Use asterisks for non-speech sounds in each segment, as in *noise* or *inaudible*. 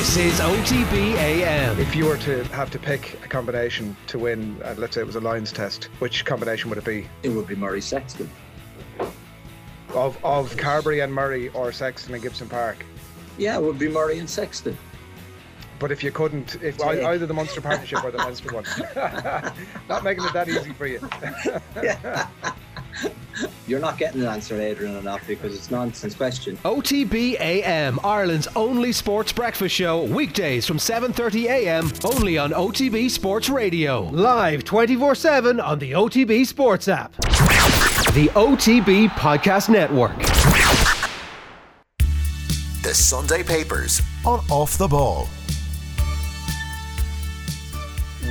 This is OTB AM. If you were to have to pick a combination to win, uh, let's say it was a Lions test, which combination would it be? It would be Murray Sexton. Of of Carbery and Murray or Sexton and Gibson Park? Yeah, it would be Murray and Sexton. But if you couldn't, if Yeah. either the Munster Partnership or the Leinster one, *laughs* not making it that easy for you. *laughs* *laughs* You're not getting an answer, Adrian, enough because it's nonsense question. OTB AM, Ireland's only sports breakfast show, weekdays from 7:30 a.m. only on OTB Sports Radio. Live 24/7 on the OTB Sports app. The OTB Podcast Network. The Sunday Papers on Off the Ball.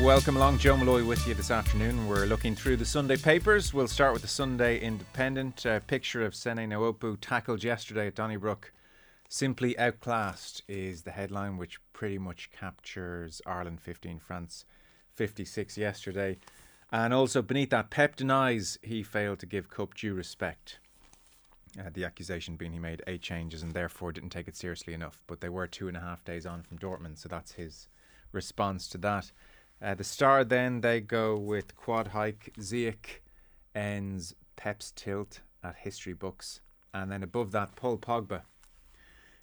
Welcome along, Joe Molloy with you this afternoon. We're looking through the Sunday papers. We'll start with the Sunday Independent. A picture of Sene Naoupu tackled yesterday at Donnybrook. Simply outclassed is the headline, which pretty much captures Ireland 15, France 56 yesterday. And also beneath that, Pep denies he failed to give Cup due respect. Uh, the accusation being he made eight changes and therefore didn't take it seriously enough. But they were two and a half days on from Dortmund, so that's his response to that. Uh, the star then they go with quad hike. Ziyech ends Pep's tilt at history books, and then above that, Paul Pogba.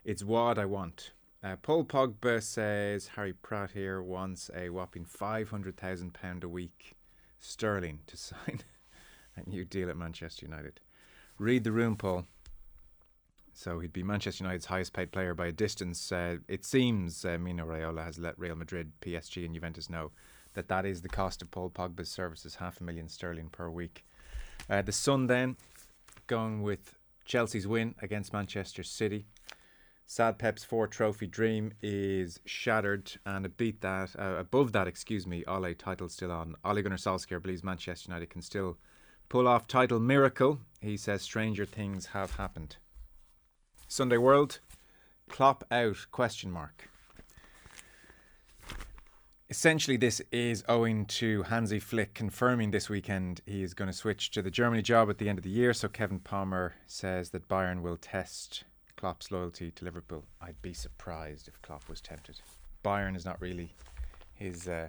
It's what I want. Uh, Paul Pogba says Harry Pratt here wants a whopping five hundred thousand pound a week sterling to *laughs* sign a new deal at Manchester United. Read the room, Paul. So he'd be Manchester United's highest paid player by a distance. Uh, it seems uh, Mino Raiola has let Real Madrid, PSG, and Juventus know that that is the cost of Paul Pogba's services, half a million sterling per week. Uh, the Sun then going with Chelsea's win against Manchester City. Sad Pep's four trophy dream is shattered, and a beat that uh, above that, excuse me, Ole title still on. Ole Gunnar Solskjaer believes Manchester United can still pull off title miracle. He says stranger things have happened. Sunday World, Klopp out? Question mark. Essentially, this is owing to Hansi Flick confirming this weekend he is going to switch to the Germany job at the end of the year. So Kevin Palmer says that Bayern will test Klopp's loyalty to Liverpool. I'd be surprised if Klopp was tempted. Bayern is not really his uh,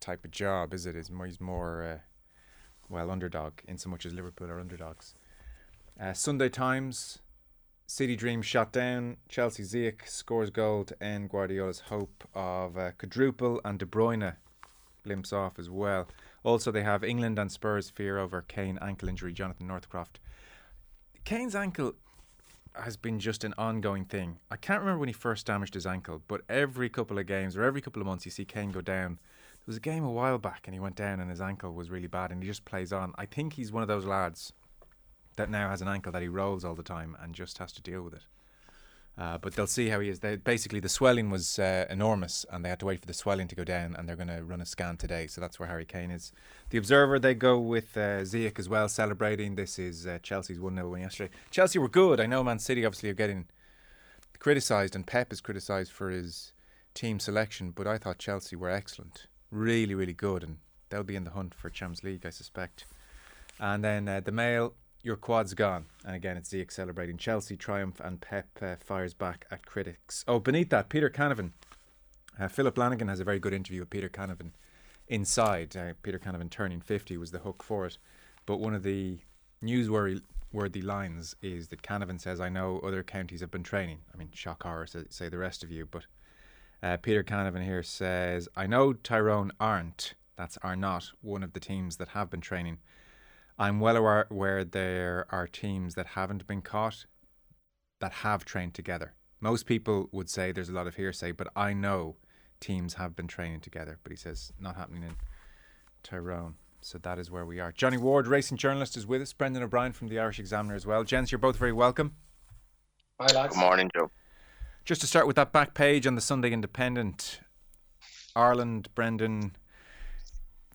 type of job, is it? He's more uh, well underdog in so much as Liverpool are underdogs. Uh, Sunday Times. City Dream shot down. Chelsea Ziyech scores goal to end Guardiola's hope of a quadruple, and De Bruyne limps off as well. Also, they have England and Spurs fear over Kane ankle injury. Jonathan Northcroft. Kane's ankle has been just an ongoing thing. I can't remember when he first damaged his ankle, but every couple of games or every couple of months you see Kane go down. There was a game a while back and he went down and his ankle was really bad and he just plays on. I think he's one of those lads that now has an ankle that he rolls all the time and just has to deal with it. Uh, but they'll see how he is. They, basically, the swelling was uh, enormous, and they had to wait for the swelling to go down, and they're going to run a scan today. So that's where Harry Kane is. The Observer, they go with uh, Ziyech as well, celebrating. This is uh, Chelsea's 1 0 win yesterday. Chelsea were good. I know Man City obviously are getting criticised, and Pep is criticised for his team selection, but I thought Chelsea were excellent. Really, really good, and they'll be in the hunt for Champions League, I suspect. And then uh, the Mail, your quad's gone. And again, it's Ziyech celebrating Chelsea triumph and Pep uh, fires back at critics. Oh, beneath that, Peter Canavan. Uh, Philip Lanigan has a very good interview with Peter Canavan inside. Uh, Peter Canavan turning 50 was the hook for it. But one of the newsworthy worthy lines is that Canavan says, I know other counties have been training. I mean, shock horror, say, say the rest of you. But uh, Peter Canavan here says, I know Tyrone aren't, that's are not, one of the teams that have been training. I'm well aware, aware there are teams that haven't been caught that have trained together. Most people would say there's a lot of hearsay, but I know teams have been training together. But he says not happening in Tyrone. So that is where we are. Johnny Ward, racing journalist, is with us. Brendan O'Brien from the Irish Examiner as well. Gents, you're both very welcome. Hi, lads. Good morning, Joe. Just to start with that back page on the Sunday Independent, Ireland, Brendan,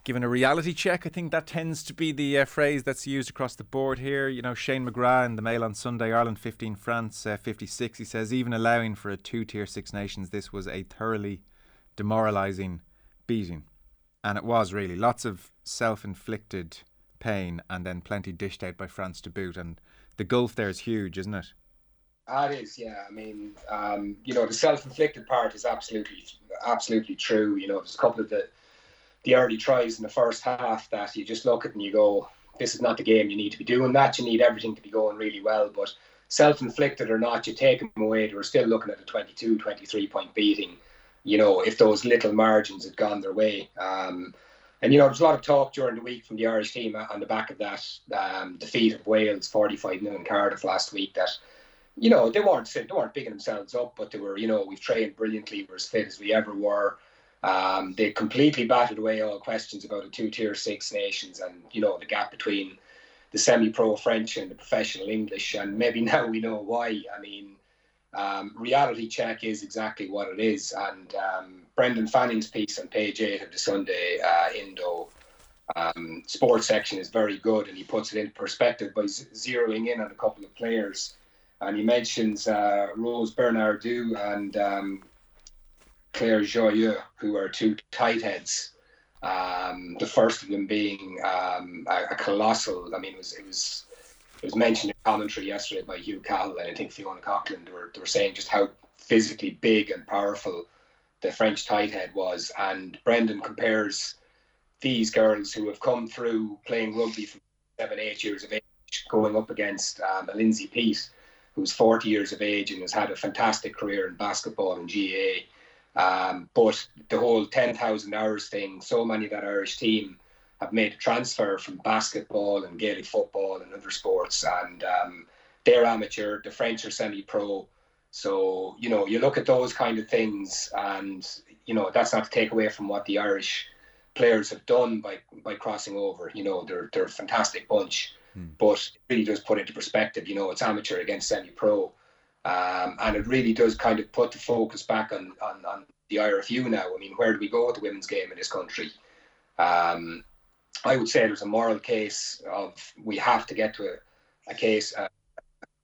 given a reality check. I think that tends to be the uh, phrase that's used across the board here. You know, Shane McGrath in the Mail on Sunday, Ireland 15, France uh, 56. He says, even allowing for a two tier Six Nations, this was a thoroughly demoralising beating. And it was really. Lots of self inflicted pain and then plenty dished out by France to boot. And the gulf there is huge, isn't it? That is, yeah. I mean, um, you know, the self-inflicted part is absolutely, absolutely true. You know, there's a couple of the the early tries in the first half that you just look at and you go, "This is not the game you need to be doing that. You need everything to be going really well." But self-inflicted or not, you take them away. They were still looking at a 22, 23 point beating. You know, if those little margins had gone their way. Um, and you know, there's a lot of talk during the week from the Irish team on the back of that um, defeat of Wales, 45 0 in Cardiff last week. That you know they weren't they weren't bigging themselves up, but they were you know we've trained brilliantly, we're as fit as we ever were. Um, they completely batted away all questions about the two tier six nations and you know the gap between the semi-pro French and the professional English, and maybe *laughs* now we know why. I mean, um, reality check is exactly what it is, and um, Brendan Fanning's piece on page eight of the Sunday uh, Indo um, sports section is very good, and he puts it into perspective by z- zeroing in on a couple of players, and he mentions uh, Rose Bernadou and um, Claire Joyeux, who are two tight heads um, the first of them being um, a, a, colossal. I mean, it was it was it was mentioned in commentary yesterday by Hugh Cahill and I think Fiona Coghlan. They were they were saying just how physically big and powerful the French tight head was, and Brendan compares these girls who have come through playing rugby from seven, eight years of age, going up against um, a Lindsay Peat, who's 40 years of age and has had a fantastic career in basketball and GAA. Um, but the whole 10,000 hours thing, so many of that Irish team have made a transfer from basketball and Gaelic football and other sports, and um, they're amateur. The French are semi-pro. So you know, you look at those kind of things, and you know that's not to take away from what the Irish players have done by by crossing over. You know, they're they're a fantastic bunch, hmm. but it really does put into perspective. You know, it's amateur against semi-pro. Um, and it really does kind of put the focus back on, on, on, the IRFU now. I mean, where do we go with the women's game in this country? Um, I would say there's a moral case of we have to get to a, a case, uh,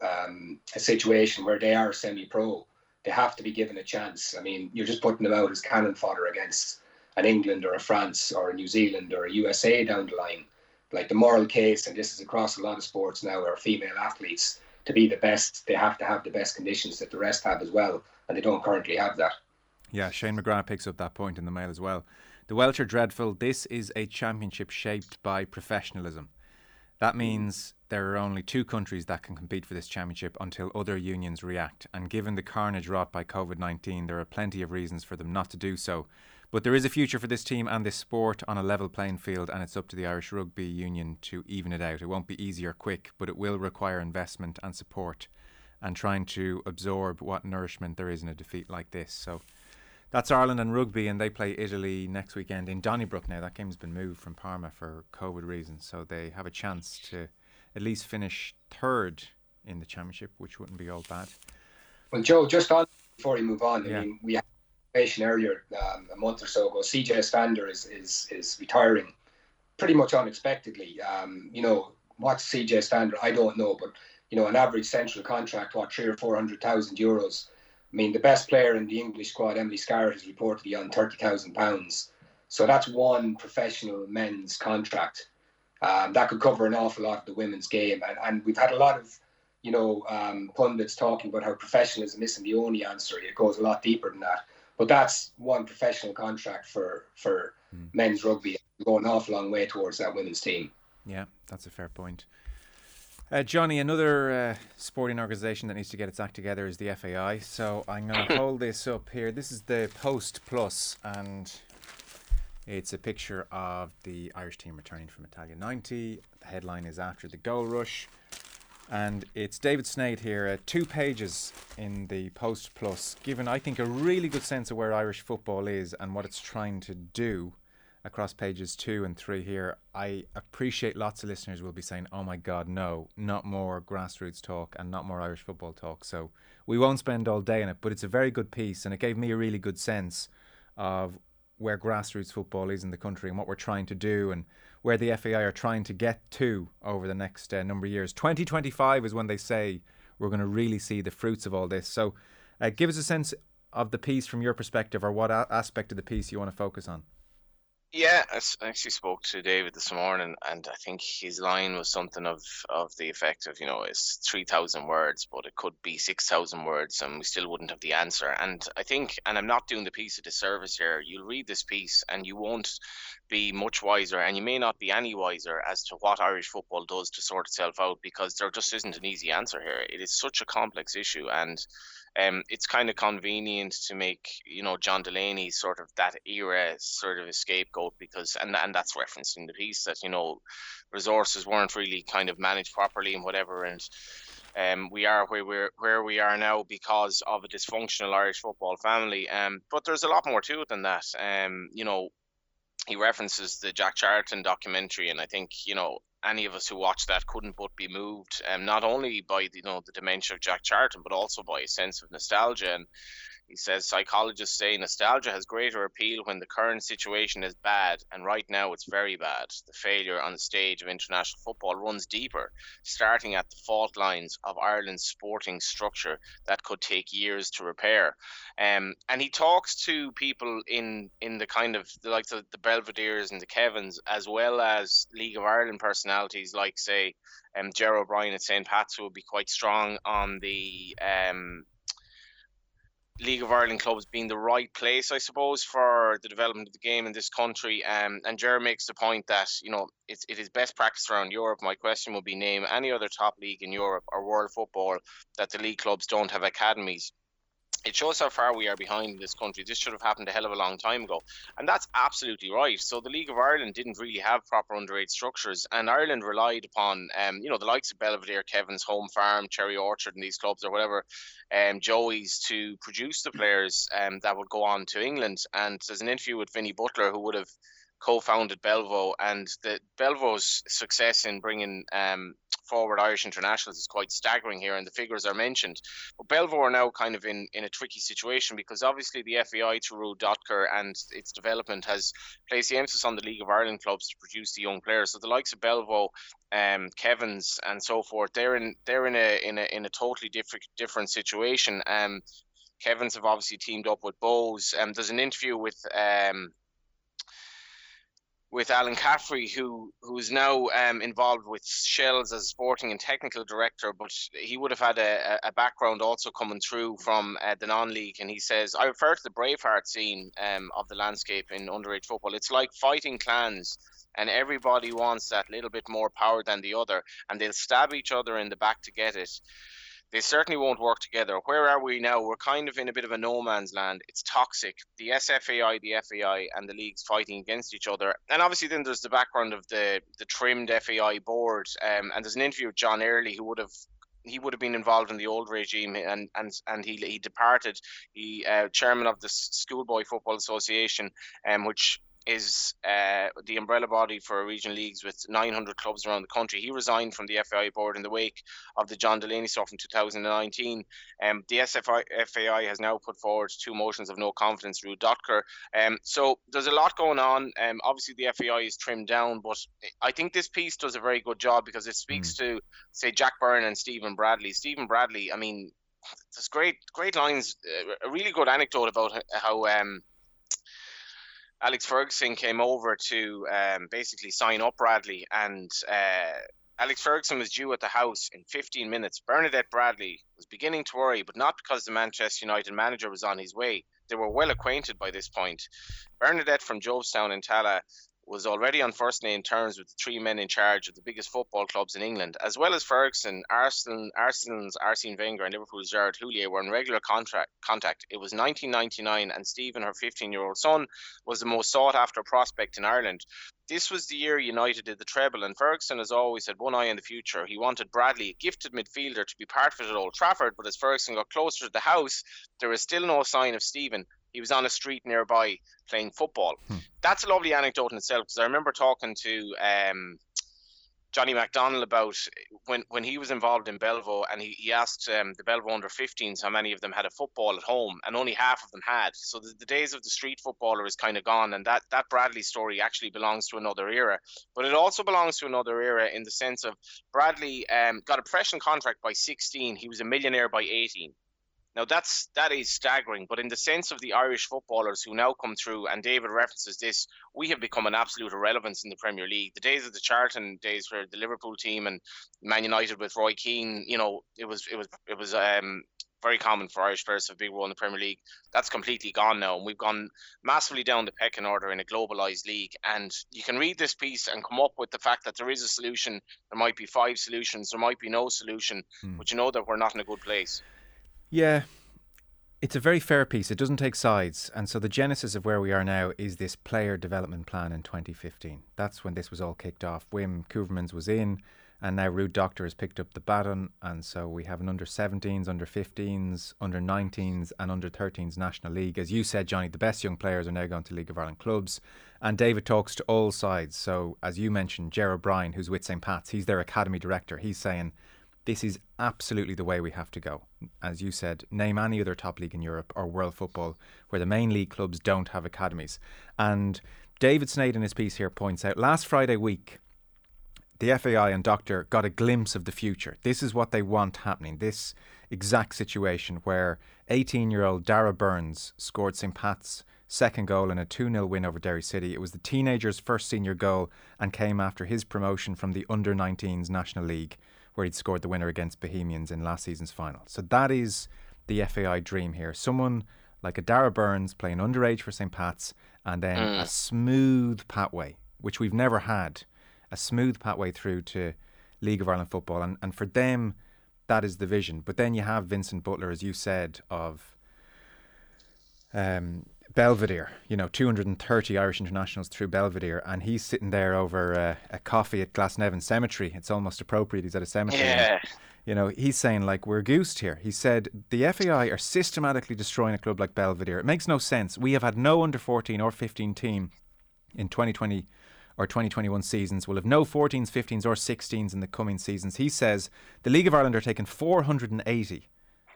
um, a situation where they are semi-pro. They have to be given a chance. I mean, you're just putting them out as cannon fodder against an England or a France or a New Zealand or a USA down the line. Like the moral case, and this is across a lot of sports now, are female athletes to be the best, they have to have the best conditions that the rest have as well, and they don't currently have that. Yeah, Shane McGrath picks up that point in the mail as well. The Welsh are dreadful. This is a championship shaped by professionalism. That means there are only two countries that can compete for this championship until other unions react. And given the carnage wrought by COVID 19, there are plenty of reasons for them not to do so. But there is a future for this team and this sport on a level playing field, and it's up to the Irish Rugby Union to even it out. It won't be easy or quick, but it will require investment and support and trying to absorb what nourishment there is in a defeat like this. So that's Ireland and rugby, and they play Italy next weekend in Donnybrook now. That game's been moved from Parma for COVID reasons, so they have a chance to at least finish third in the championship, which wouldn't be all bad. Well, Joe, just on before we move on, yeah. I mean, we information earlier um, a month or so ago. CJ Stander is is is retiring, pretty much unexpectedly. Um, you know what's CJ Stander? I don't know, but you know an average central contract, what three or four hundred thousand euros. I mean, the best player in the English squad, Emily Scarratt, is reportedly on thirty thousand pounds. So that's one professional men's contract. Um, that could cover an awful lot of the women's game, and, and we've had a lot of you know, um, pundits talking about how professionalism isn't the only answer. It goes a lot deeper than that. But that's one professional contract for for mm. men's rugby. Go an awful long way towards that women's team. Yeah, that's a fair point. Uh, Johnny, another uh, sporting organisation that needs to get its act together is the FAI. So I'm going *coughs* to hold this up here. This is the Post Plus, and it's a picture of the Irish team returning from Italia 90. The headline is After the Goal Rush. And it's David Sneyd here, uh, two pages in the Post Plus, given, I think, a really good sense of where Irish football is and what it's trying to do across pages two and three here. I appreciate lots of listeners will be saying, oh my God, no, not more grassroots talk and not more Irish football talk. So we won't spend all day on it, but it's a very good piece and it gave me a really good sense of where grassroots football is in the country and what we're trying to do and where the FAI are trying to get to over the next uh, number of years. 2025 is when they say we're going to really see the fruits of all this. So, uh, give us a sense of the piece from your perspective, or what a- aspect of the piece you want to focus on. Yeah, I actually spoke to David this morning, and I think his line was something of of the effect of, you know, it's three thousand words, but it could be six thousand words, and we still wouldn't have the answer. And I think, and I'm not doing the piece a disservice here. You'll read this piece, and you won't be much wiser, and you may not be any wiser as to what Irish football does to sort itself out, because there just isn't an easy answer here. It is such a complex issue, and um, it's kind of convenient to make you know John Delaney sort of that era sort of a scapegoat because and and that's referenced in the piece that you know resources weren't really kind of managed properly and whatever and um, we are where we're where we are now because of a dysfunctional Irish football family. Um, but there's a lot more to it than that. Um, you know, he references the Jack Charlton documentary, and I think you know any of us who watched that couldn't but be moved, um, not only by the, you know the dementia of Jack Charlton, but also by a sense of nostalgia. And he says psychologists say nostalgia has greater appeal when the current situation is bad, and right now it's very bad. The failure on the stage of international football runs deeper, starting at the fault lines of Ireland's sporting structure that could take years to repair. Um, and he talks to people in in the kind of the, like the, the Belvederes and the Kevins, as well as League of Ireland personalities like say um, Gerard O'Brien at St. Pat's, who would be quite strong on the um, League of Ireland clubs being the right place, I suppose, for the development of the game in this country. Um, and Jerry makes the point that you know it's, it is best practice around Europe. My question would be: name any other top league in Europe or world football that the league clubs don't have academies it shows how far we are behind in this country. This should have happened a hell of a long time ago. And that's absolutely right. So the League of Ireland didn't really have proper underage structures, and Ireland relied upon, um, you know, the likes of Belvedere, Kevin's Home Farm, Cherry Orchard, and these clubs or whatever, um, Joey's to produce the players um, that would go on to England. And there's an interview with Vinny Butler who would have co-founded Belvo, and the Belvo's success in bringing um, forward Irish internationals is quite staggering here, and the figures are mentioned. But Belvoir are now kind of in, in a tricky situation because obviously the FAI through Dokter and its development has placed the emphasis on the League of Ireland clubs to produce the young players. So the likes of Belvo, um, Kevin's, and so forth, they're in they're in a in a in a totally different different situation. Um, Kevin's have obviously teamed up with Bohs. Um, there's an interview with um, with Alan Caffrey, who who is now um, involved with Shels as sporting and technical director, but he would have had a, a background also coming through from uh, the non-league. And he says, I refer to the Braveheart scene um, of the landscape in underage football. It's like fighting clans. And everybody wants that little bit more power than the other, and they'll stab each other in the back to get it they certainly won't work together. Where are we now? We're kind of in a bit of a no man's land. It's toxic. The SFAI, the FAI, and the leagues fighting against each other. And obviously, then there's the background of the the trimmed FAI board. Um, and there's an interview with John Earley, who would have he would have been involved in the old regime and and and he he departed he uh, chairman of the schoolboy football association um, which is uh, the umbrella body for regional leagues with 900 clubs around the country. He resigned from the FAI board in the wake of the John Delaney stuff in 2019. Um, the SFI, FAI has now put forward two motions of no confidence through Dokter. Um, so there's a lot going on. Um, obviously, the FAI is trimmed down, but I think this piece does a very good job because it speaks mm. to, say, Jack Byrne and Stephen Bradley. Stephen Bradley, I mean, there's great, great lines, uh, a really good anecdote about how. Um, Alex Ferguson came over to um, basically sign up Bradley, and uh, Alex Ferguson was due at the house in 15 minutes. Bernadette Bradley was beginning to worry, but not because the Manchester United manager was on his way. They were well acquainted by this point. Bernadette from Jobstown in Tallaght was already on first name terms with the three men in charge of the biggest football clubs in England, as well as Ferguson, Arsenal, Arsenal's Arsene Wenger, and Liverpool's Gerard Houllier were in regular contract, contact. It was 1999, and Stephen, her 15-year-old son, was the most sought-after prospect in Ireland. This was the year United did the treble, and Ferguson has always had one eye on the future. He wanted Bradley, a gifted midfielder, to be part of it at Old Trafford, but as Ferguson got closer to the house, there was still no sign of Stephen, he was on a street nearby playing football. Hmm. That's a lovely anecdote in itself because I remember talking to um, Johnny McDonnell about when, when he was involved in Belvo and he, he asked um, the Belvo under 15s how many of them had a football at home and only half of them had. So the, the days of the street footballer is kind of gone and that, that Bradley story actually belongs to another era. But it also belongs to another era in the sense of Bradley um, got a professional contract by 16. He was a millionaire by 18 Now that's that is staggering, but in the sense of the Irish footballers who now come through, and David references this, we have become an absolute irrelevance in the Premier League. The days of the Charlton days, where the Liverpool team and Man United with Roy Keane, you know, it was it was it was um, very common for Irish players to have a big role in the Premier League. That's completely gone now, and we've gone massively down the pecking order in a globalised league. And you can read this piece and come up with the fact that there is a solution. There might be five solutions. There might be no solution, hmm. but you know that we're not in a good place. Yeah, it's a very fair piece. It doesn't take sides. And so the genesis of where we are now is this player development plan in 2015. That's when this was all kicked off. Wim Koevermans was in, and now Ruud Dokter has picked up the baton. And so we have an under 17s, under 15s, under 19s, and under 13s National League. As you said, Johnny, the best young players are now going to League of Ireland clubs. And David talks to all sides. So, as you mentioned, Ger O'Brien, who's with St. Pat's, he's their academy director. He's saying, this is absolutely the way we have to go. As you said, name any other top league in Europe or world football where the main league clubs don't have academies. And David Sneyd in his piece here points out last Friday week, the FAI and Dokter got a glimpse of the future. This is what they want happening. This exact situation where 18 year old Darragh Burns scored St. Pat's second goal in a 2 0 win over Derry City. It was the teenager's first senior goal and came after his promotion from the under 19s National League where he'd scored the winner against Bohemians in last season's final. So that is the FAI dream here. Someone like a Darragh Burns playing underage for St. Pat's and then mm. a smooth pathway, which we've never had, a smooth pathway through to League of Ireland football. And, and for them, that is the vision. But then you have Vincent Butler, as you said, of um, Belvedere, you know, 230 Irish internationals through Belvedere, and he's sitting there over uh, a coffee at Glasnevin Cemetery. It's almost appropriate. He's at a cemetery. Yeah. And, you know, he's saying, like, we're goosed here. He said, the FAI are systematically destroying a club like Belvedere. It makes no sense. We have had no under 14 or 15 team in 2020 or 2021 seasons. We'll have no 14s, 15s, or 16s in the coming seasons. He says the League of Ireland are taking 480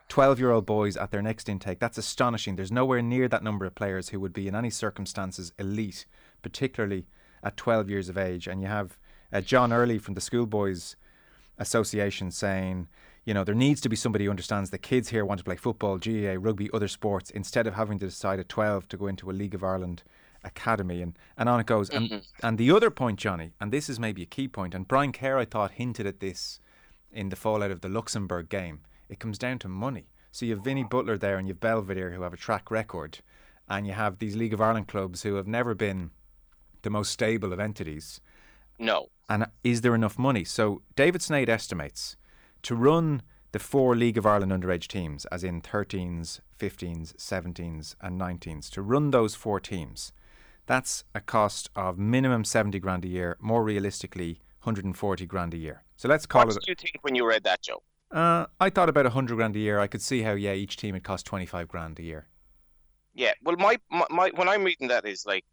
12 year old boys at their next intake. That's astonishing. There's nowhere near that number of players who would be in any circumstances elite, particularly at 12 years of age. And you have uh, John Earley from the Schoolboys Association saying, you know, there needs to be somebody who understands the kids here want to play football, GAA, rugby, other sports, instead of having to decide at 12 to go into a League of Ireland academy and, and on it goes. Mm-hmm. And, and the other point, Johnny, and this is maybe a key point, and Brian Kerr, I thought, hinted at this in the fallout of the Luxembourg game it comes down to money. So you have Vinny Butler there and you have Belvedere who have a track record, and you have these League of Ireland clubs who have never been the most stable of entities. No. And is there enough money? So David Sneyd estimates to run the four League of Ireland underage teams, as in 13s, 15s, 17s, and 19s, to run those four teams, that's a cost of minimum 70 grand a year, more realistically, 140 grand a year. So let's call what it. What did you think when you read that, Joe? Uh, I thought about a hundred grand a year. I could see how yeah, each team would cost twenty five grand a year. Yeah, well, my, my, my when I'm reading that is like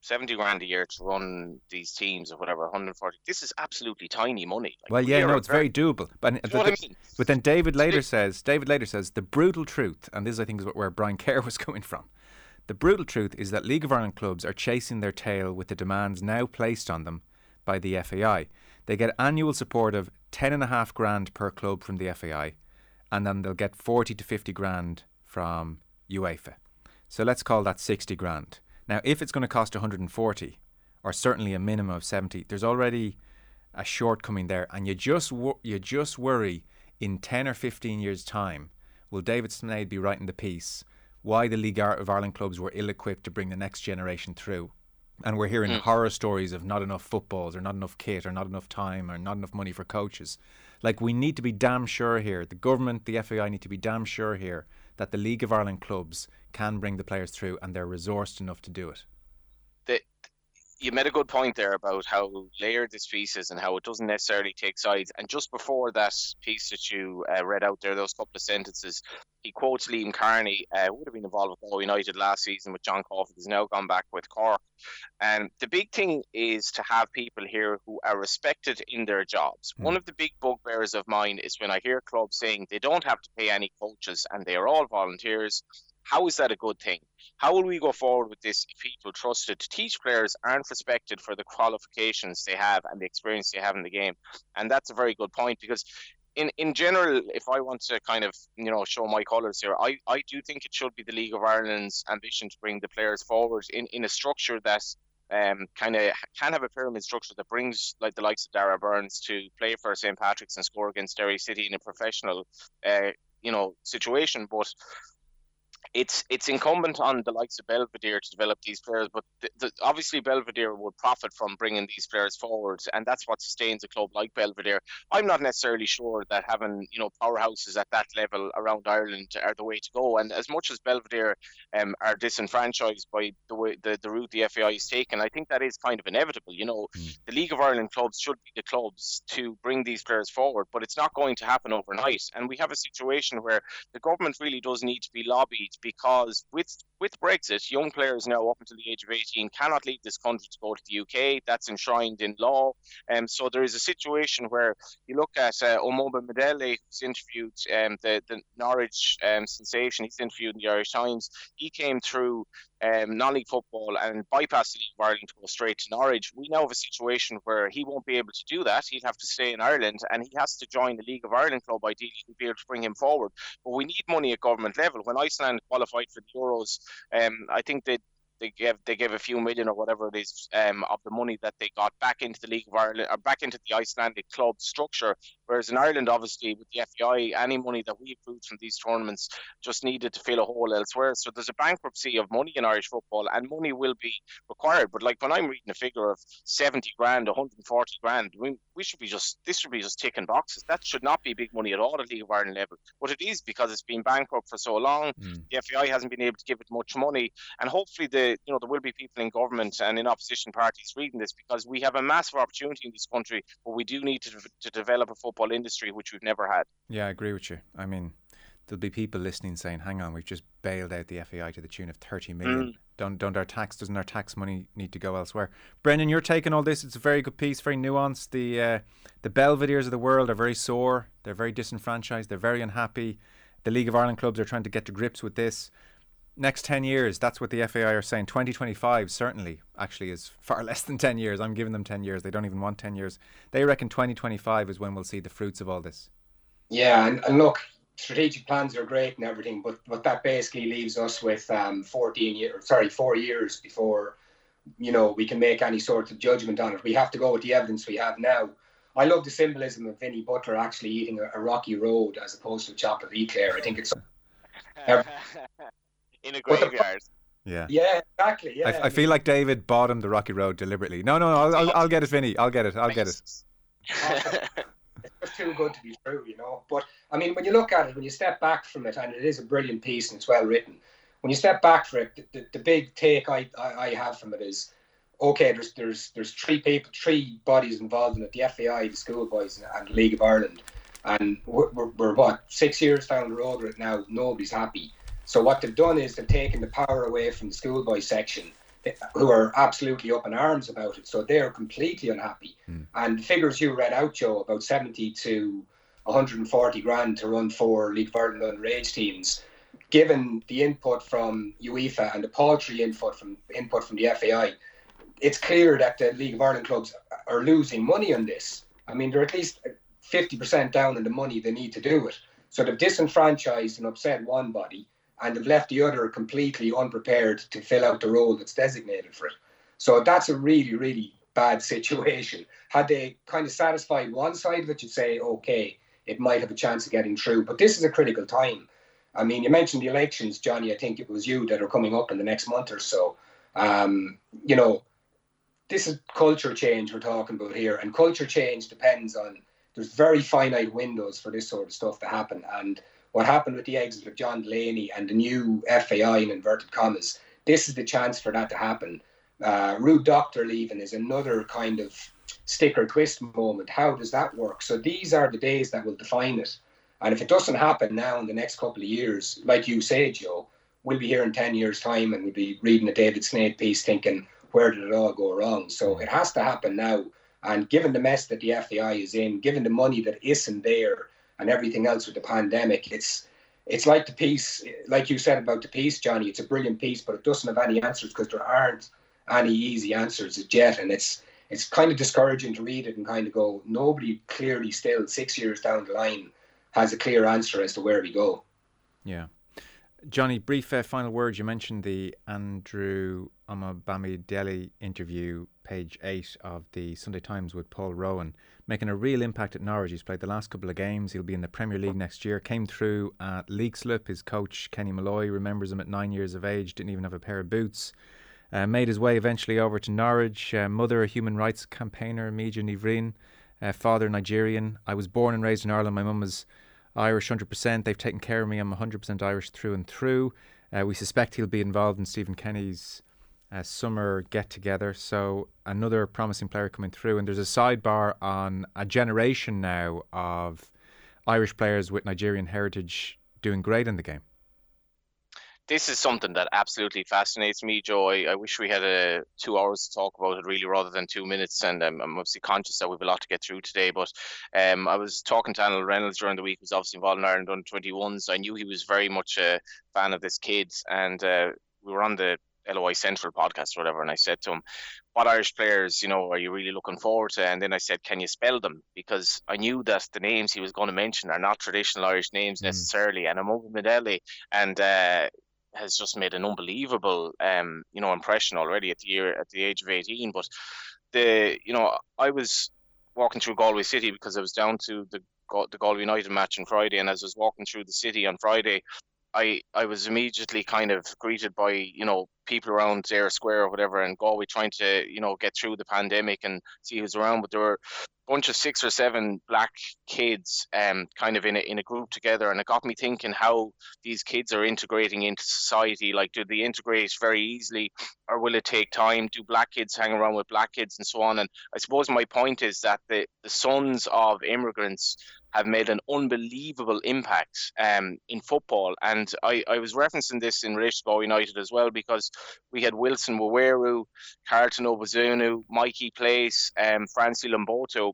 seventy grand a year to run these teams or whatever, one hundred forty. This is absolutely tiny money. Like, well, yeah, no, it's very doable. But the, I mean? but then David later says, David later says the brutal truth, and this I think is where Brian *laughs* Kerr was coming from. The brutal truth is that League of Ireland clubs are chasing their tail with the demands now placed on them by the FAI. They get annual support of ten and a half grand per club from the FAI, and then they'll get forty to fifty grand from UEFA. So let's call that sixty grand. Now, if it's going to cost 140, or certainly a minimum of 70, there's already a shortcoming there, and you just you just worry in 10 or 15 years' time, will David Sneyd be writing the piece why the League of Ireland clubs were ill-equipped to bring the next generation through? And we're hearing mm. horror stories of not enough footballs or not enough kit or not enough time or not enough money for coaches. Like we need to be damn sure here. The government, the FAI need to be damn sure here that the League of Ireland clubs can bring the players through and they're resourced enough to do it you made a good point there about how layered this piece is and how it doesn't necessarily take sides. And just before that piece that you uh, read out there, those couple of sentences, he quotes Liam Kearney, uh, would have been involved with Galway United last season with John Coffey, He's now gone back with Cork. And the big thing is to have people here who are respected in their jobs. Mm. One of the big bugbears of mine is when I hear clubs saying they don't have to pay any coaches and they are all volunteers how is that a good thing? How will we go forward with this if people trusted to teach players aren't respected for the qualifications they have and the experience they have in the game? And that's a very good point because in in general, if I want to kind of you know show my colours here, I, I do think it should be the League of Ireland's ambition to bring the players forward in, in a structure that um, kind of can have a pyramid structure that brings like the likes of Darragh Burns to play for St Patrick's and score against Derry City in a professional, uh, you know, situation. But it's it's incumbent on the likes of Belvedere to develop these players, but the, the, obviously Belvedere would profit from bringing these players forward, and that's what sustains a club like Belvedere. I'm not necessarily sure that having you know powerhouses at that level around Ireland are the way to go. And as much as Belvedere um, are disenfranchised by the way the, the route the FAI is taken, I think that is kind of inevitable. You know, mm. the League of Ireland clubs should be the clubs to bring these players forward, but it's not going to happen overnight. And we have a situation where the government really does need to be lobbied because with with Brexit, young players now up until the age of 18 cannot leave this country to go to the UK. That's enshrined in law. And um, so there is a situation where you look at uh, Omobamidele, Medele, who's interviewed um, the, the Norwich um, sensation, he's interviewed in the Irish Times. He came through um, non-league football and bypass the League of Ireland to go straight to Norwich. We now have a situation where he won't be able to do that. He'll have to stay in Ireland and he has to join the League of Ireland club ideally to be able to bring him forward. But we need money at government level. When Iceland qualified for the Euros, um, I think they they gave they gave a few million or whatever it is um, of the money that they got back into the League of Ireland or back into the Icelandic club structure. Whereas in Ireland, obviously with the FAI, any money that we accrued from these tournaments just needed to fill a hole elsewhere. So there's a bankruptcy of money in Irish football, and money will be required. But like when I'm reading a figure of 70 grand, 140 grand, we, we should be just this should be just ticking boxes. That should not be big money at all at League of Ireland level. But it is because it's been bankrupt for so long. Mm. The FAI hasn't been able to give it much money, and hopefully the you know there will be people in government and in opposition parties reading this because we have a massive opportunity in this country, but we do need to, to develop a football industry which we've never had. Yeah, I agree with you. I mean, there'll be people listening saying, "Hang on, we've just bailed out the FAI to the tune of thirty million. Mm. Don't don't our tax doesn't our tax money need to go elsewhere?" Brendan, you're taking all this. It's a very good piece, very nuanced. The uh, the Belvederes of the world are very sore. They're very disenfranchised. They're very unhappy. The League of Ireland clubs are trying to get to grips with this next 10 years, that's what the FAI are saying. 2025 certainly actually is far *laughs* less than 10 years. I'm giving them 10 years. They don't even want 10 years. They reckon 2025 is when we'll see the fruits of all this. Yeah, and, and look, strategic plans are great and everything, but but that basically leaves us with um, 14 years, sorry, four years before you know we can make any sort of judgment on it. We have to go with the evidence we have now. I love the symbolism of Vinnie Butler actually eating a, a rocky road as opposed to a chocolate eclair. I think it's *laughs* in a graveyard. Yeah. Yeah, exactly. Yeah. I, I, feel like David bought him the Rocky Road deliberately. No, no, no. I'll, I'll, I'll get it, Vinny. I'll get it. I'll get it. *laughs* it's just too good to be true, you know. But I mean, when you look at it, when you step back from it, and it is a brilliant piece and it's well written. When you step back from it, the, the, the big take I, I, I have from it is, okay, there's there's there's three people, three bodies involved in it: the FAI, the schoolboys, and the League of Ireland. And we're, we're, we're what six years down the road right now. Nobody's happy so what they've done is they've taken the power away from the schoolboy section, who are absolutely up in arms about it. So they're completely unhappy. Mm. And the figures you read out, Joe, about 70 to 140 grand to run four League of Ireland underage teams, given the input from UEFA and the paltry input from input from the FAI, it's clear that the League of Ireland clubs are losing money on this. I mean, they're at least 50% down in the money they need to do it. So they've disenfranchised and upset one body and have left the other completely unprepared to fill out the role that's designated for it. So that's a really, really bad *laughs* situation. Had they kind of satisfied one side of it, you'd say, okay, it might have a chance of getting through. But this is a critical time. I mean, you mentioned the elections, Johnny. I think it was you that are coming up in the next month or so. Um, you know, this is culture change we're talking about here, and culture change depends on there's very finite windows for this sort of stuff to happen, and what happened with the exit of John Delaney and the new FAI in inverted commas, this is the chance for that to happen. Uh, Ruud Dokter leaving is another kind of sticker twist moment. How does that work? So these are the days that will define it. And if it doesn't happen now in the next couple of years, like you say, Joe, we'll be here in 10 years' time and we'll be reading a David Sneyd piece thinking, where did it all go wrong? So it has to happen now. And given the mess that the FAI is in, given the money that isn't there, and everything else with the pandemic. It's it's like the piece, like you said about the piece, Johnny. It's a brilliant piece, but it doesn't have any answers because there aren't any easy answers as yet, and it's it's kind of discouraging to read it and kind of go, nobody clearly still six years down the line has a clear answer as to where we go. Yeah. Johnny, brief uh, final words. You mentioned the Andrew Omobamidele interview, page eight of the Sunday Times with Paul Rowan, making a real impact at Norwich. He's played the last couple of games. He'll be in the Premier League next year. Came through at Leixlip. His coach, Kenny Malloy, remembers him at nine years of age, didn't even have a pair of boots. Uh, made his way eventually over to Norwich. Uh, mother, a human rights campaigner, Mija Nivrin. Uh, father, Nigerian. I was born and raised in Ireland. My mum was Irish 100%. They've taken care of me. I'm 100% Irish through and through. Uh, we suspect he'll be involved in Stephen Kenny's uh, summer get together. So, another promising player coming through. And there's a sidebar on a generation now of Irish players with Nigerian heritage doing great in the game this is something that absolutely fascinates me, Joe. I, I, wish we had a two hours to talk about it, really, rather than two minutes. And um, I'm obviously conscious that we have a lot to get through today. But um, I was talking to Anil Reynolds during the week, who's obviously involved in Ireland under 21s. I knew he was very much a fan of this kid, and uh, we were on the LOI Central podcast or whatever, and I said to him, "What Irish players, you know, are you really looking forward to?" And then I said, "Can you spell them?" Because I knew that the names he was going to mention are not traditional Irish names mm. necessarily, and I'm over Medeli, and uh, has just made an unbelievable um, you know impression already at the year at the age of 18 but the you know I was walking through Galway City because I was down to the the Galway United match on Friday and as I was walking through the city on Friday I I was immediately kind of greeted by you know people around Eyre Square or whatever and Galway trying to you know get through the pandemic and see who's around. But there were a bunch of six or seven black kids um, kind of in a, in a group together. And it got me thinking how these kids are integrating into society. Like do they integrate very easily or will it take time? Do black kids hang around with black kids and so on? And i suppose my point is that the, the sons of immigrants have made an unbelievable impact um, in football. And I, I was referencing this in relation to United as well because we had Wilson Waweru, Carlton Obazunu, Mikey Place, um, Francely Lomboto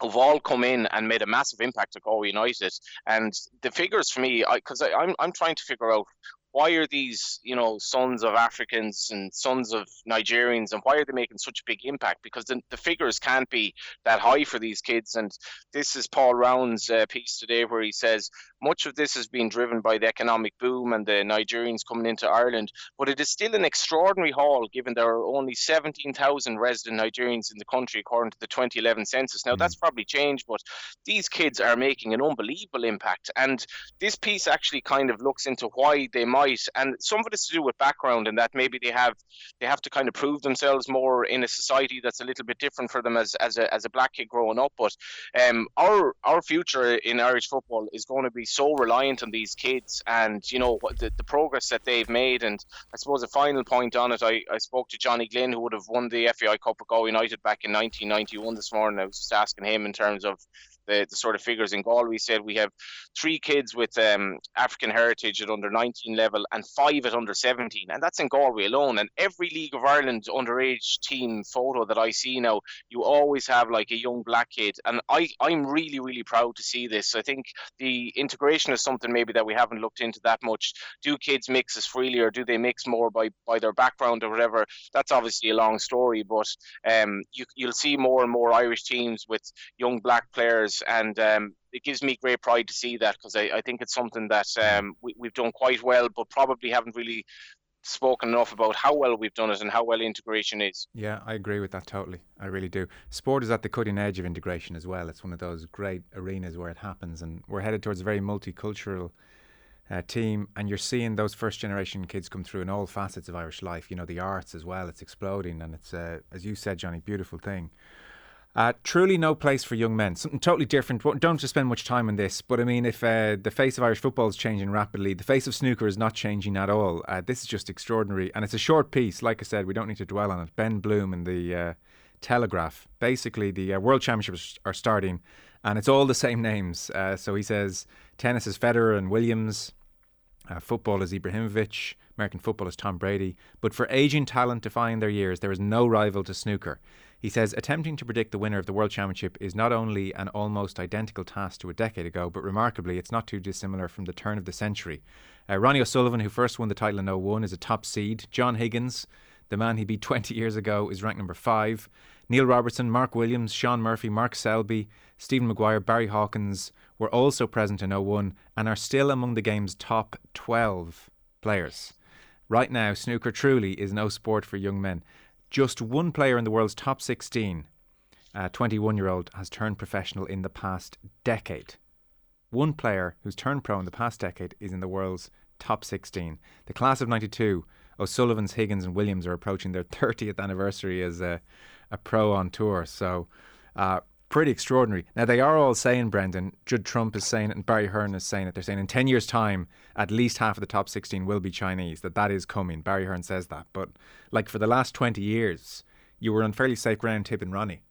who've all come in and made a massive impact at Galway United. And the figures for me, because I'm, I'm trying to figure out why are these, you know, sons of Africans and sons of Nigerians, and why are they making such a big impact? Because the, the figures can't be that high for these kids. And this is Paul Rowan's uh, piece today, where he says much of this has been driven by the economic boom and the Nigerians coming into Ireland, but it is still an extraordinary haul given there are only 17,000 resident Nigerians in the country according to the 2011 census. Now, mm. that's probably changed, but these kids are making an unbelievable impact. And this piece actually kind of looks into why they might right, and some of it is to do with background and that maybe they have they have to kind of prove themselves more in a society that's a little bit different for them as as a as a black kid growing up. But um, our our future in Irish football is going to be so reliant on these kids and you know the, the progress that they've made. And I suppose a final point on it, I, I spoke to Johnny Glynn who would have won the FAI Cup with Galway United back in 1991 this morning. I was just asking him in terms of the, the sort of figures in Galway said we have three kids with um, African heritage at under 19 level and five at under 17, and that's in Galway alone. And every League of Ireland underage team photo that I see now, you always have like a young black kid, and I I'm really really proud to see this. I think the integration is something maybe that we haven't looked into that much. Do kids mix as freely, or do they mix more by by their background or whatever? That's obviously a long story, but um, you you'll see more and more Irish teams with young black players and um, it gives me great pride to see that because I, I, think it's something that um, we, we've done quite well, but probably haven't really spoken enough about how well we've done it and how well integration is. Yeah, I agree with that totally. I really do. Sport is at the cutting edge of integration as well. It's one of those great arenas where it happens, and we're headed towards a very multicultural. Uh, team, and you're seeing those first generation kids come through in all facets of Irish life. You know, the arts as well. It's exploding, and it's, uh, as you said, Johnny, beautiful thing. Uh, truly no place for young men. Something totally different. Don't just spend much time on this. But I mean, if uh, the face of Irish football is changing rapidly, the face of snooker is not changing at all. Uh, this is just extraordinary. And it's a short piece. Like I said, we don't need to dwell on it. Ben Bloom in the uh, Telegraph. Basically, the uh, World Championships are starting, and it's all the same names. Uh, so he says tennis is Federer and Williams, football is Ibrahimovic. American football is Tom Brady. But for aging talent defying their years, there is no rival to snooker. He says attempting to predict the winner of the World Championship is not only an almost identical task to a decade ago, but remarkably, it's not too dissimilar from the turn of the century. Uh, Ronnie O'Sullivan, who first won the title in 01, is a top seed. John Higgins, The man he beat 20 years ago is ranked number five. Neil Robertson, Mark Williams, Shaun Murphy, Mark Selby, Stephen Maguire, Barry Hawkins were also present in 01 and are still among the game's top 12 players. Right now, snooker truly is no sport for young men. Just one player in the world's top 16, a 21 year old, has turned professional in the past decade. One player who's turned pro in the past decade is in the world's top 16. The class of 92, O'Sullivan's, Higgins, and Williams are approaching their 30th anniversary as a, a pro on tour. So, uh, pretty extraordinary. Now, they are all saying, Brendan, Judd Trump is saying it, and Barry Hearn is saying it. They're saying in 10 years' time, at least half of the top 16 will be Chinese, that that is coming. Barry Hearn says that. But, like, for the last 20 years, you were on fairly safe ground tipping Ronnie.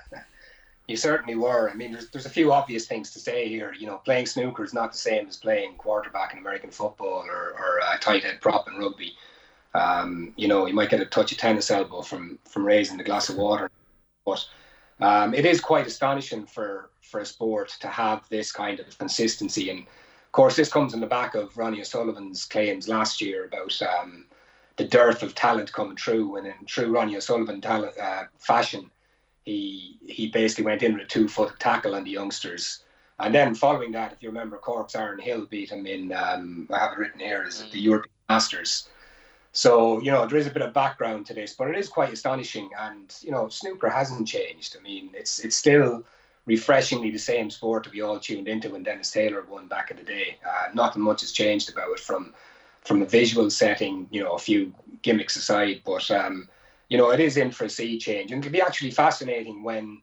*laughs* you certainly were. I mean, there's, there's a few obvious things to say here. You know, playing snooker is not the same as playing quarterback in American football or, or tight head prop in rugby. Um, you know, you might get a touch of tennis elbow from from raising the glass of water, but um, it is quite astonishing for for a sport to have this kind of consistency. And of course, this comes in the back of Ronnie O'Sullivan's claims last year about um, the dearth of talent coming through. And in true Ronnie O'Sullivan talent, uh, fashion, he he basically went in with a two foot tackle on the youngsters. And then following that, if you remember, Cork's Aaron Hill beat him in, um, I have it written here, is it the European Masters. So, you know, there is a bit of background to this, but it is quite astonishing. And, you know, snooker hasn't changed. I mean, it's it's still refreshingly the same sport to be all tuned into when Dennis Taylor won back in the day. Uh, nothing much has changed about it from from a visual setting, you know, a few gimmicks aside. But, um, you know, it is in for a sea change. And it'll be actually fascinating when,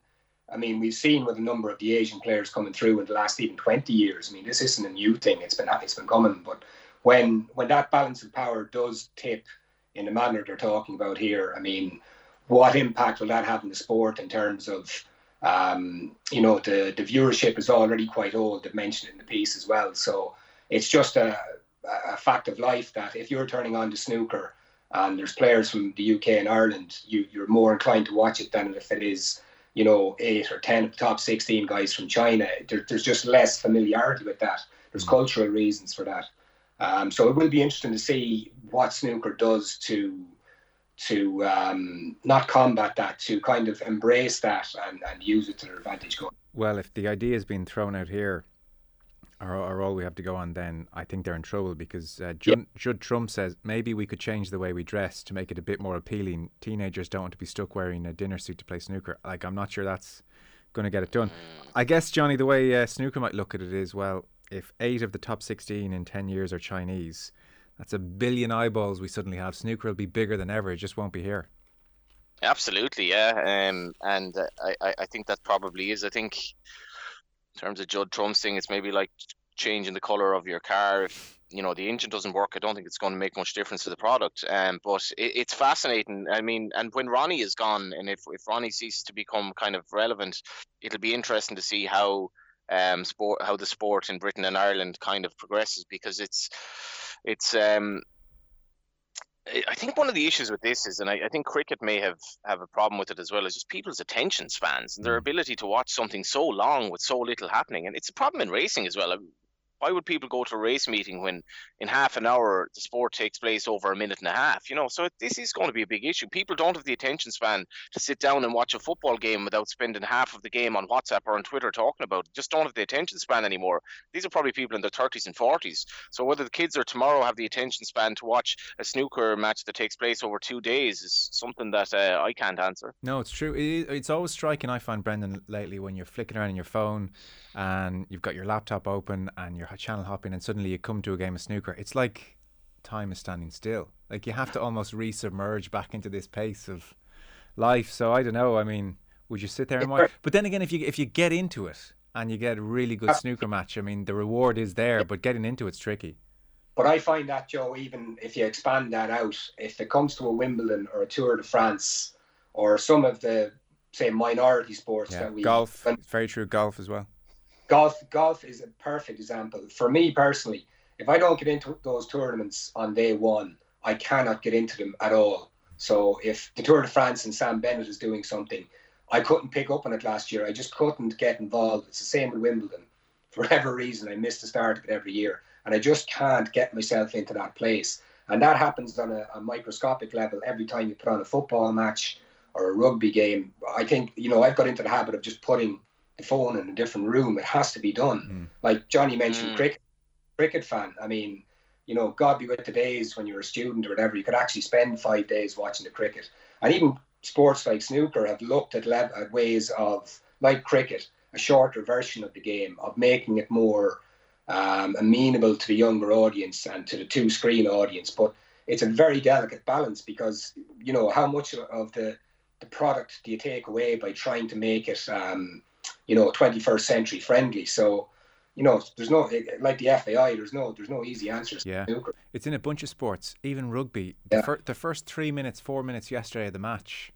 I mean, we've seen with a number of the Asian players coming through in the last even 20 years. I mean, this isn't a new thing. It's been, it's been coming. But when when that balance of power does tip in the manner they're talking about here, I mean, what impact will that have on the sport in terms of um, you know the the viewership is already quite old. They've mentioned in the piece as well. So it's just a, a fact of life that if you're turning on to snooker and there's players from the UK and Ireland, you, you're more inclined to watch it than if it is you know eight or ten of the top 16 guys from China. There, there's just less familiarity with that. There's mm. cultural reasons for that. Um, so it will be interesting to see what snooker does to to um, not combat that, to kind of embrace that and, and use it to their advantage. Going. Well, if the idea has been thrown out here, or, or all we have to go on, then I think they're in trouble because uh, Judd, yep. Judd Trump says maybe we could change the way we dress to make it a bit more appealing. Teenagers don't want to be stuck wearing a dinner suit to play snooker. Like, I'm not sure that's going to get it done. I guess, Johnny, the way uh, snooker might look at it is well, if eight of the top 16 in 10 years are Chinese, that's a billion eyeballs we suddenly have. Snooker will be bigger than ever. It just won't be here. Absolutely, yeah. Um, and uh, I, I think that probably is. I think in terms of Judd Trump's thing, it's maybe like changing the color of your car. If you know the engine doesn't work, I don't think it's going to make much difference to the product. Um, but it, it's fascinating. I mean, and when Ronnie is gone, and if if Ronnie ceases to become kind of relevant, it'll be interesting to see how um, sport, how the sport in Britain and Ireland kind of progresses because it's it's um, I think one of the issues with this is, and I, I, think cricket may have, have a problem with it as well, is just people's attention spans and their mm. ability to watch something so long with so little happening. And it's a problem in racing as well why would people go to a race meeting when in half an hour the sport takes place over a minute and a half? You know, so this is going to be a big issue. People don't have the attention span to sit down and watch a football game without spending half of the game on WhatsApp or on Twitter talking about it. Just don't have the attention span anymore. These are probably people in their 30s and 40s. So whether the kids or tomorrow have the attention span to watch a snooker match that takes place over two days is something that uh, I can't answer. No, it's true. It's always striking. I find Brendan lately when you're flicking around on your phone and you've got your laptop open and you're channel hopping and suddenly you come to a game of snooker it's like time is standing still. Like you have to almost resubmerge back into this pace of life. So i don't know i mean would you sit there and watch? but then again if you if you get into it and you get a really good snooker match i mean the reward is there but getting into it's tricky. But I find that Joe, even if you expand that out, if it comes to a Wimbledon or a Tour de France or some of the say minority sports yeah, that we golf, very true, golf as well golf golf is a perfect example for me personally. If I don't get into those tournaments on day one, I cannot get into them at all. So if the Tour de France and Sam Bennett is doing something, I couldn't pick up on it last year. I just couldn't get involved. It's the same with Wimbledon. *laughs* For whatever reason, I miss the start of it every year, and I just can't get myself into that place. And that happens on a, a microscopic level every time you put on a football match or a rugby game. I think, you know, I've got into the habit of just putting phone in a different room. It has to be done. Mm. Like Johnny mentioned, mm. cricket, cricket fan. I mean, you know, God be with the days when you were a student or whatever, you could actually spend five days watching the cricket. And even sports like snooker have looked at, le- at ways of, like cricket, a shorter version of the game, of making it more um, amenable to the younger audience and to the two screen audience. But it's a very delicate balance because, you know, how much of the, the product do you take away by trying to make it, um, you know, 21st century friendly? So, you know, there's no like the FAI. There's no there's no easy answers. Yeah, it's in a bunch of sports, even rugby. The, yeah. fir- the first three minutes, four minutes yesterday of the match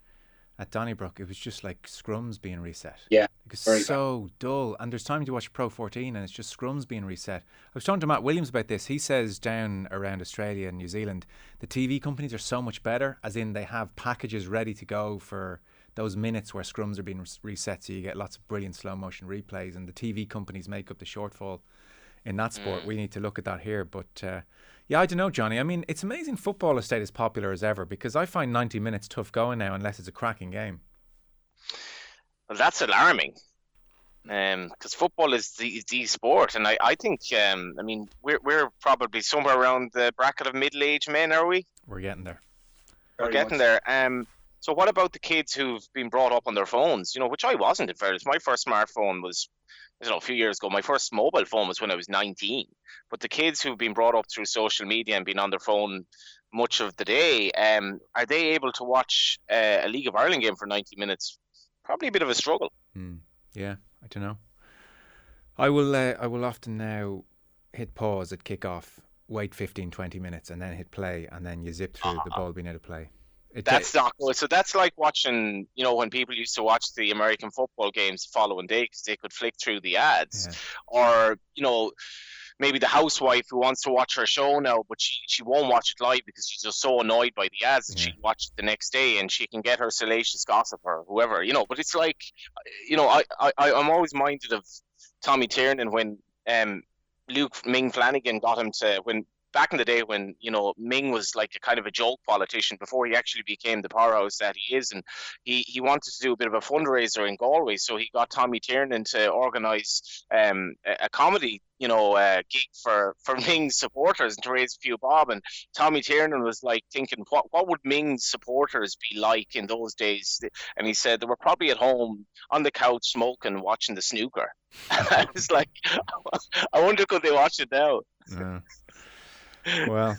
at Donnybrook, it was just like scrums being reset. Yeah, it was so bad. dull. And there's time to watch Pro 14, and it's just scrums being reset. I was talking to Matt Williams about this. He says down around Australia and New Zealand, the TV companies are so much better, as in they have packages ready to go for those minutes where scrums are being reset, so you get lots of brilliant slow motion replays, and the TV companies make up the shortfall in that sport. Mm. We need to look at that here, but. Uh, yeah, I don't know, Johnny. I mean, it's amazing football has stayed as popular as ever because I find 90 minutes tough going now unless it's a cracking game. Well, that's alarming because um, football is the, the sport, and I, I think um, I mean we're we're probably somewhere around the bracket of middle aged men, are we? We're getting there. We're getting there. Um, so what about the kids who've been brought up on their phones? You know, which I wasn't in fairness. My first smartphone was, you know, a few years ago. My first mobile phone was when I was 19. But the kids who've been brought up through social media and been on their phone much of the day, um, are they able to watch uh, a League of Ireland game for 90 minutes? Probably a bit of a struggle. Mm, yeah, I don't know. I will. Uh, I will often now hit pause at kick off, wait 15, 20 minutes, and then hit play, and then you zip through uh-huh. the ball being able to play. It, that's not good. So that's like watching, you know, when people used to watch the American football games the following day because they could flick through the ads, yeah. or you know, maybe the housewife who wants to watch her show now, but she, she won't watch it live because she's just so annoyed by the ads that yeah. she watch it the next day and she can get her salacious gossip or whoever, you know. But it's like, you know, I, I I'm always minded of Tommy Tiernan when um Luke Ming Flanagan got him to when back in the day when you know Ming was like a kind of a joke politician before he actually became the powerhouse that he is, and he he wanted to do a bit of a fundraiser in Galway, so he got Tommy Tiernan to organise um, a, a, comedy you know uh, gig for for *laughs* Ming's supporters and to raise a few bob. And Tommy Tiernan was like thinking, what what would Ming's supporters be like in those days? And he said they were probably at home on the couch smoking, watching the snooker. *laughs* I was like, *laughs* I wonder could they watch it now. Yeah well,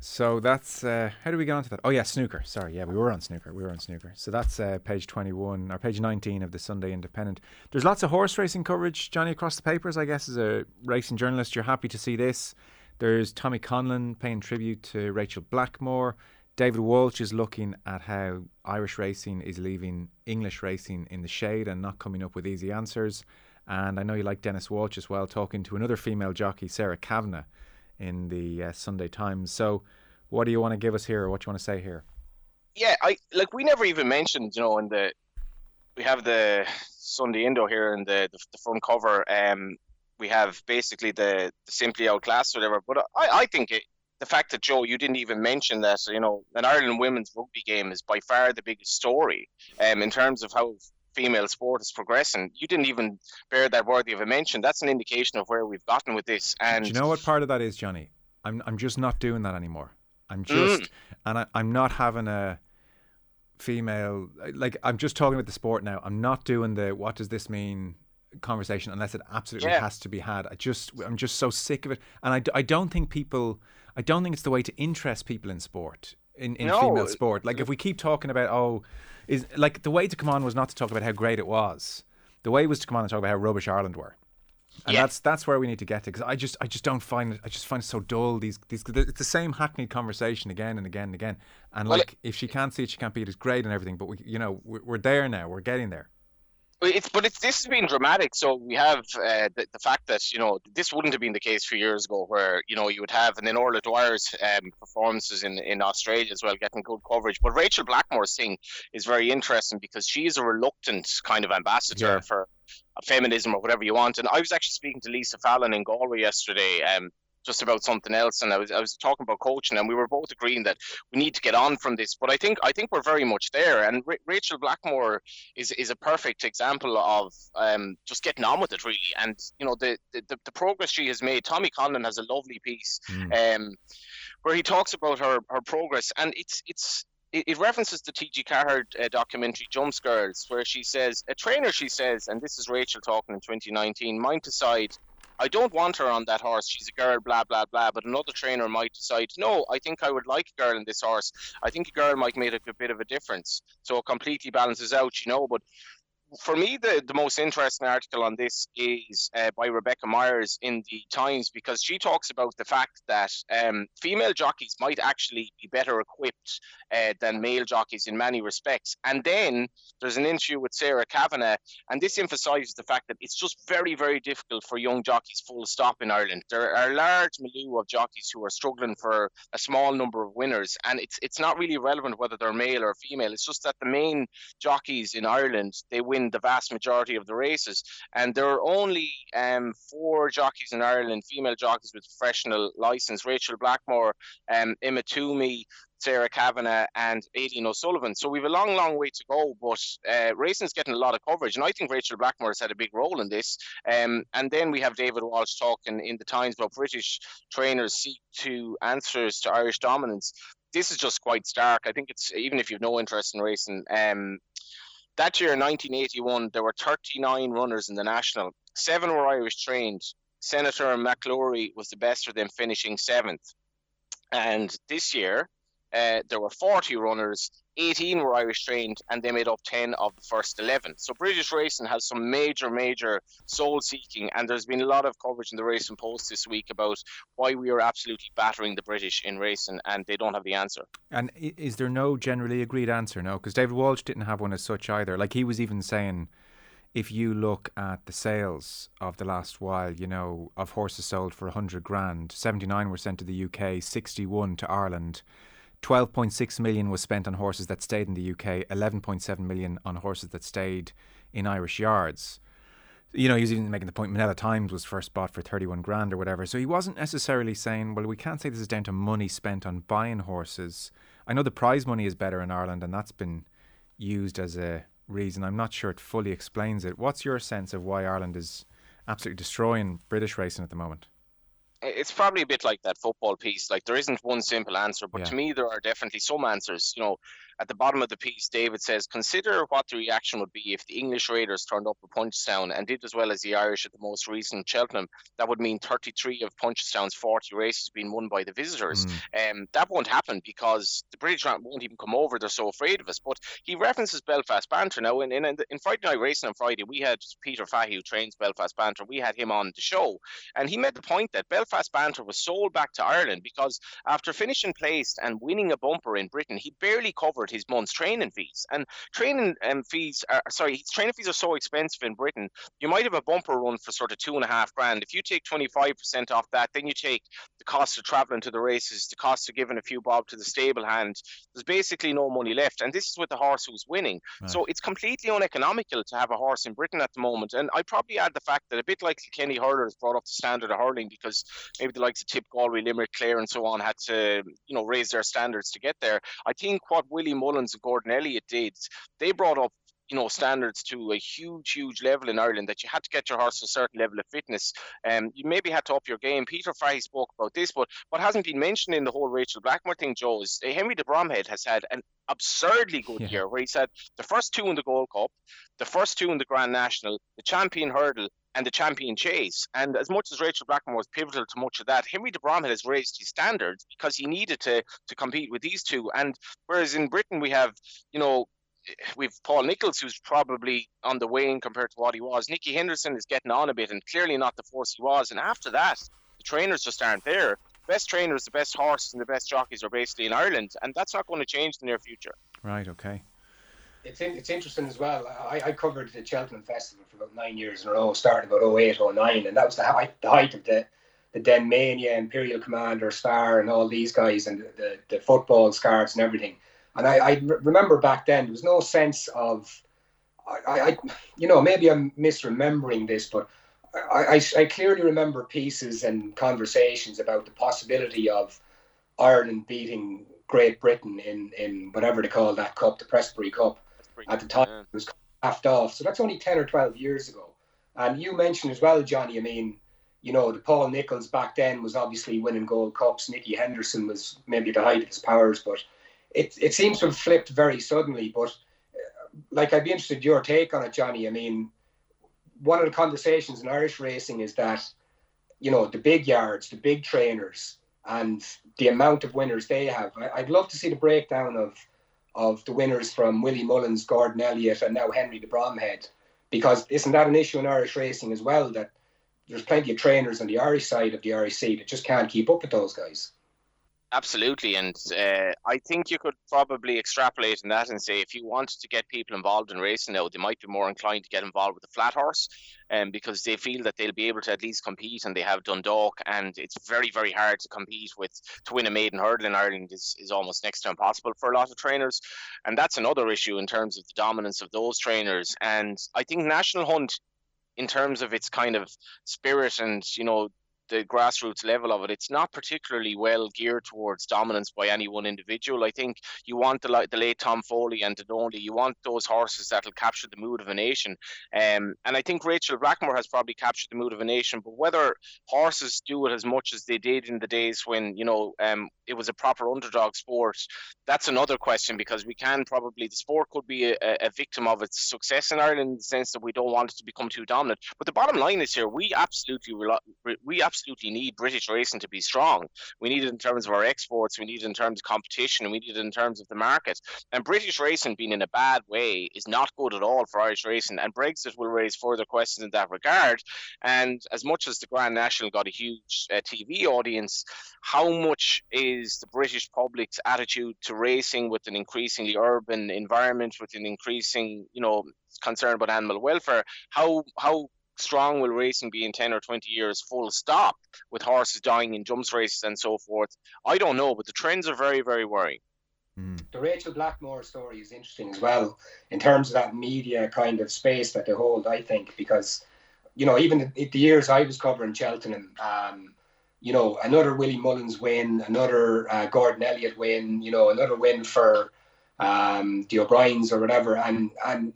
so that's uh, how do we get onto that? Oh yeah, snooker. Sorry, yeah, we were on snooker. We were on snooker. So that's uh, page twenty-one or page nineteen of the Sunday Independent. There's lots of horse racing coverage, Johnny, across the papers. I guess as a racing journalist, you're happy to see this. There's Tommy Conlon paying tribute to Rachel Blackmore. David Walsh is looking at how Irish racing is leaving English racing in the shade and not coming up with easy answers. And I know you like Denis Walsh as well, talking to another female jockey, Sarah Kavanagh in the uh, Sunday Times. So, what do you want to give us here, what do you want to say here? Yeah, I like we never even mentioned, you know, in the we have the Sunday Indo here in the the, the front cover. Um, we have basically the, the simply outclassed or whatever. But I, I think it, the fact that Joe, you didn't even mention that, you know, an Ireland women's rugby game is by far the biggest story, um, in terms of how female sport is progressing. You didn't even bear that worthy of a mention. That's an indication of where we've gotten with this. And Do you know what part of that is, Johnny? I'm I'm just not doing that anymore. I'm just mm. and I, I'm not having a female like I'm just talking about the sport now. I'm not doing the what does this mean conversation unless it absolutely yeah. has to be had. I just I'm just so sick of it, and I, I don't think people I don't think it's the way to interest people in sport in, in no. female sport. Like if we keep talking about oh is like the way to come on was not to talk about how great it was. The way was to come on and talk about how rubbish Ireland were. And yeah. that's that's where we need to get to because I just I just don't find it I just find it so dull these these it's the same hackneyed conversation again and again and again and well, like if she can't see it she can't beat it is great and everything but we you know we're, we're there now we're getting there it's but it's this has been dramatic. So we have uh, the, the fact that you know this wouldn't have been the case a few years ago, where you know you would have and then Orla Dwyer's um, performances in in Australia as well, getting good coverage. But Rachel Blackmore's thing is very interesting because she is a reluctant kind of ambassador yeah. for feminism or whatever you want. And I was actually speaking to Lisa Fallon in Galway yesterday. Um, just about something else. And I was I was talking about coaching, and we were both agreeing that we need to get on from this. But I think I think we're very much there. And R- Rachel Blackmore is is a perfect example of um, just getting on with it really. And you know the, the the progress she has made. Tommy Conlon has a lovely piece. Mm. Um, where he talks about her, her progress, and it's it's it, references the T.G. Carhart uh, documentary Jumps Girls, where she says, a trainer, she says, and this is Rachel talking in 2019, might decide, I don't want her on that horse. She's a girl, blah, blah, blah. But another trainer might decide, no, I think I would like a girl in this horse. I think a girl might make a, a bit of a difference. So it completely balances out, you know. But for me, the, the most interesting article on this is uh, by Rebecca Myers in the Times because she talks about the fact that um, female jockeys might actually be better equipped uh, than male jockeys in many respects. And then there's an interview with Sarah Kavanagh, and this emphasises the fact that it's just very, very difficult for young jockeys, full stop, in Ireland. There are a large milieu of jockeys who are struggling for a small number of winners, and it's it's not really relevant whether they're male or female. It's just that the main jockeys in Ireland they win the vast majority of the races. And there are only um, four jockeys in Ireland, female jockeys with professional license: Rachel Blackmore, um, Emma Toomey, Sarah Kavanagh and Aileen O'Sullivan. So we've a long, long way to go, but uh, racing's getting a lot of coverage, and I think Rachel Blackmore has had a big role in this. Um, and then we have David Walsh talking in the Times about British trainers seek to answers to Irish dominance. This is just quite stark. I think it's even if you've no interest in racing. Um, that year, in 1981, there were 39 runners in the national. Seven were Irish trained. Senator Maclacury was the best of them, finishing seventh. And this year, uh, there were 40 runners, 18 were Irish trained, and they made up 10 of the first 11. So British racing has some major, major soul seeking, and there's been a lot of coverage in the Racing Post this week about why we are absolutely battering the British in racing, and they don't have the answer. And is there no generally agreed answer? No, because David Walsh didn't have one as such either. Like he was even saying if you look at the sales of the last while, you know, of horses sold for 100 grand, 79 were sent to the UK, 61 to Ireland. 12.6 million was spent on horses that stayed in the UK, 11.7 million on horses that stayed in Irish yards. You know, he was even making the point Minella Times was first bought for 31 grand or whatever. So he wasn't necessarily saying, well, we can't say this is down to money spent on buying horses. I know the prize money is better in Ireland, and that's been used as a reason. I'm not sure it fully explains it. What's your sense of why Ireland is absolutely destroying British racing at the moment? It's probably a bit like that football piece. Like there isn't one simple answer, but yeah. to me there are definitely some answers. You know, at the bottom of the piece, David says, consider what the reaction would be if the English Raiders turned up at Punchestown and did as well as the Irish at the most recent Cheltenham. That would mean 33 of Punchestown's 40 races being won by the visitors. Mm. Um, that won't happen because the British won't even come over. They're so afraid of us. But he references Belfast Banter. Now, in, in, in Friday Night Racing on Friday, we had Peter Fahey, who trains Belfast Banter. We had him on the show. And he made the point that Belfast Banter was sold back to Ireland because after finishing placed and winning a bumper in Britain, he barely covered his month's training fees. And training um, fees are sorry, training fees are so expensive in Britain. You might have a bumper run for sort of two and a half grand. If you take twenty five percent off that, then you take the cost of travelling to the races, the cost of giving a few bob to the stable hand. There's basically no money left, and this is with the horse who's winning. Right. So it's completely uneconomical to have a horse in Britain at the moment. And I probably add the fact that a bit like Kenny Hurler has brought up the standard of hurling because maybe the likes of Tip Galway, Limerick, Clare, and so on had to you know raise their standards to get there. I think what Willie Mullins and Gordon Elliott did, they brought up you know standards to a huge huge level in Ireland that you had to get your horse to a certain level of fitness and um, you maybe had to up your game Peter Fahey spoke about this but what hasn't been mentioned in the whole Rachel Blackmore thing Joe is uh, Henry de Bromhead has had an absurdly good yeah. year where he said the first two in the Gold Cup the first two in the Grand National the champion hurdle and the champion chase. And as much as Rachel Blackmore was pivotal to much of that, Henry de Bromhead has raised his standards because he needed to to compete with these two. And whereas in Britain we have, you know, we've Paul Nicholls, who's probably on the wane compared to what he was. Nicky Henderson is getting on a bit and clearly not the force he was. And after that, the trainers just aren't there. The best trainers, the best horses, and the best jockeys are basically in Ireland, and that's not going to change in the near future. Right. Okay. It's in, it's interesting as well. I, I covered the Cheltenham Festival for about nine years in a row, starting about 08, 09, and that was the height, the height of the the Denmania, Imperial Commander, Star, and all these guys, and the, the, the football scarves and everything. And I, I remember back then there was no sense of, I, I, you know, maybe I'm misremembering this, but I, I, I clearly remember pieces and conversations about the possibility of Ireland beating Great Britain in, in whatever they call that cup, the Prestbury Cup. At the time, it was half off. So that's only 10 or 12 years ago. And you mentioned as well, Johnny, I mean, you know, the Paul Nicholls back then was obviously winning Gold Cups. Nicky Henderson was maybe the height of his powers, but it, it seems to have flipped very suddenly. But uh, like, I'd be interested in your take on it, Johnny. I mean, one of the conversations in Irish racing is that, you know, the big yards, the big trainers, and the amount of winners they have. I, would love to see the breakdown of of the winners from Willie Mullins, Gordon Elliott, and now Henry de Bromhead, because isn't that an issue in Irish racing as well? That there's plenty of trainers on the Irish side of the RAC that just can't keep up with those guys. Absolutely, and uh, I think you could probably extrapolate in that and say if you wanted to get people involved in racing now, they might be more inclined to get involved with the flat horse, um, because they feel that they'll be able to at least compete, and they have Dundalk, and it's very very hard to compete with to win a maiden hurdle in Ireland is, is almost next to impossible for a lot of trainers, and that's another issue in terms of the dominance of those trainers, and I think National Hunt in terms of its kind of spirit and you know the grassroots level of it, it's not particularly well geared towards dominance by any one individual. I think you want the, the late Tom Foley and only you want those horses that'll capture the mood of a nation. Um, and I think Rachel Blackmore has probably captured the mood of a nation. But whether horses do it as much as they did in the days when you know um, it was a proper underdog sport, that's another question because we can probably the sport could be a, a victim of its success in Ireland in the sense that we don't want it to become too dominant. But the bottom line is here: we absolutely we absolutely absolutely need British racing to be strong. We need it in terms of our exports, we need it in terms of competition, we need it in terms of the market. And British racing being in a bad way is not good at all for Irish racing. And Brexit will raise further questions in that regard. And as much as the Grand National got a huge uh, TV audience, how much is the British public's attitude to racing with an increasingly urban environment, with an increasing, you know, concern about animal welfare? How how strong will racing be in 10 or 20 years full stop with horses dying in jumps races and so forth i don't know but the trends are very very worrying mm. the rachel blackmore story is interesting as well in terms of that media kind of space that they hold i think because you know even the, the years i was covering cheltenham um, you know another willie mullins win another uh, gordon elliott win you know another win for um, the O'Briens or whatever. And and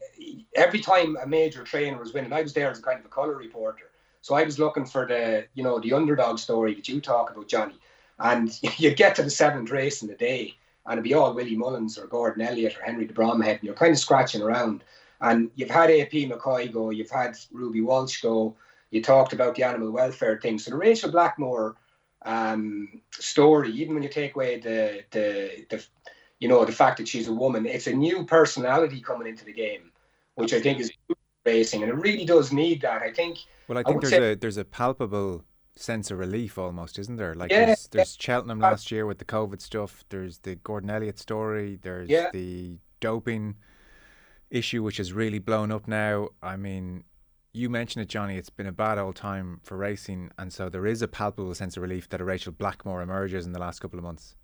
every time a major trainer was winning, I was there as a kind of a colour reporter. So I was looking for the you know the underdog story that you talk about, Johnny. And *laughs* you get to the seventh race in the day, and it'd be all Willie Mullins or Gordon Elliott or Henry de Bromhead, and you're kind of scratching around. And you've had AP McCoy go, you've had Ruby Walsh go. You talked about the animal welfare thing. So the Rachel Blackmore um, story, even when you take away the the the you know, the fact that she's a woman. It's a new personality coming into the game, which I think is racing, and it really does need that. I think. Well, I think I there's say, a there's a palpable sense of relief almost, isn't there? Like yeah, there's, there's yeah. Cheltenham last year with the COVID stuff. There's the Gordon Elliott story. There's yeah. the doping issue, which has really blown up now. I mean, you mentioned it, Johnny. It's been a bad old time for racing, and so there is a palpable sense of relief that a Rachel Blackmore emerges in the last couple of months.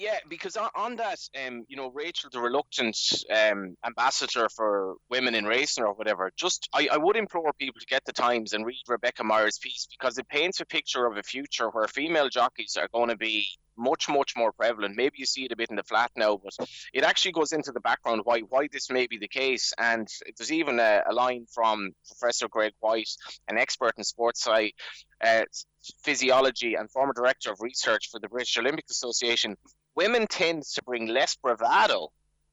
Yeah, because on, on that, um, you know, Rachel, the reluctant um, ambassador for women in racing or whatever, just I, I would implore people to get the Times and read Rebecca Myers' piece because it paints a picture of a future where female jockeys are going to be much, much more prevalent. Maybe you see it a bit in the flat now, but it actually goes into the background why why this may be the case. And there's even a, a line from Professor Greg Whyte, an expert in sports science, uh, physiology and former director of research for the British Olympic Association, women tend to bring less bravado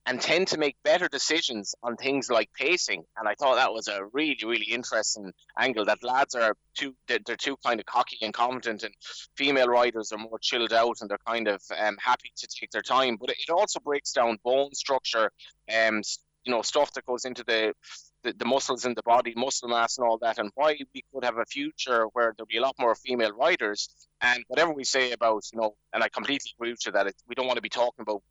and tend to make better decisions on things like pacing. And I thought that was a really, really interesting angle. That lads are too they're, too kind of cocky and confident, and female riders are more chilled out and they're kind of um, happy to take their time. But it also breaks down bone structure, um, you know, stuff that goes into the the, the muscles in the body, muscle mass, and all that, and why we could have a future where there'll be a lot more female riders. And whatever we say about, you know, and I completely agree you that it, we don't want to be talking about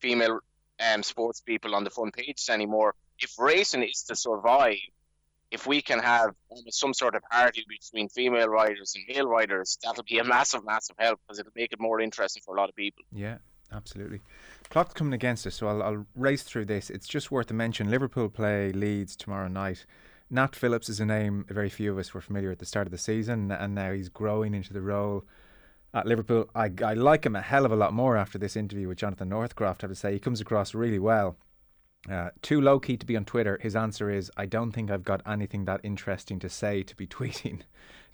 female um, sports people on the front pages anymore. If racing is to survive, if we can have some sort of parity between female riders and male riders, that'll be a massive, massive help because it'll make it more interesting for a lot of people. Yeah, absolutely. Clock's coming against us, so I'll, I'll race through this. It's just worth a mention. Liverpool play Leeds tomorrow night. Nat Phillips is a name very few of us were familiar with at the start of the season, and now he's growing into the role at Liverpool. I, I like him a hell of a lot more after this interview with Jonathan Northcroft. I have to say, he comes across really well. Uh, too low key to be on Twitter. His answer is, I don't think I've got anything that interesting to say to be *laughs* tweeting.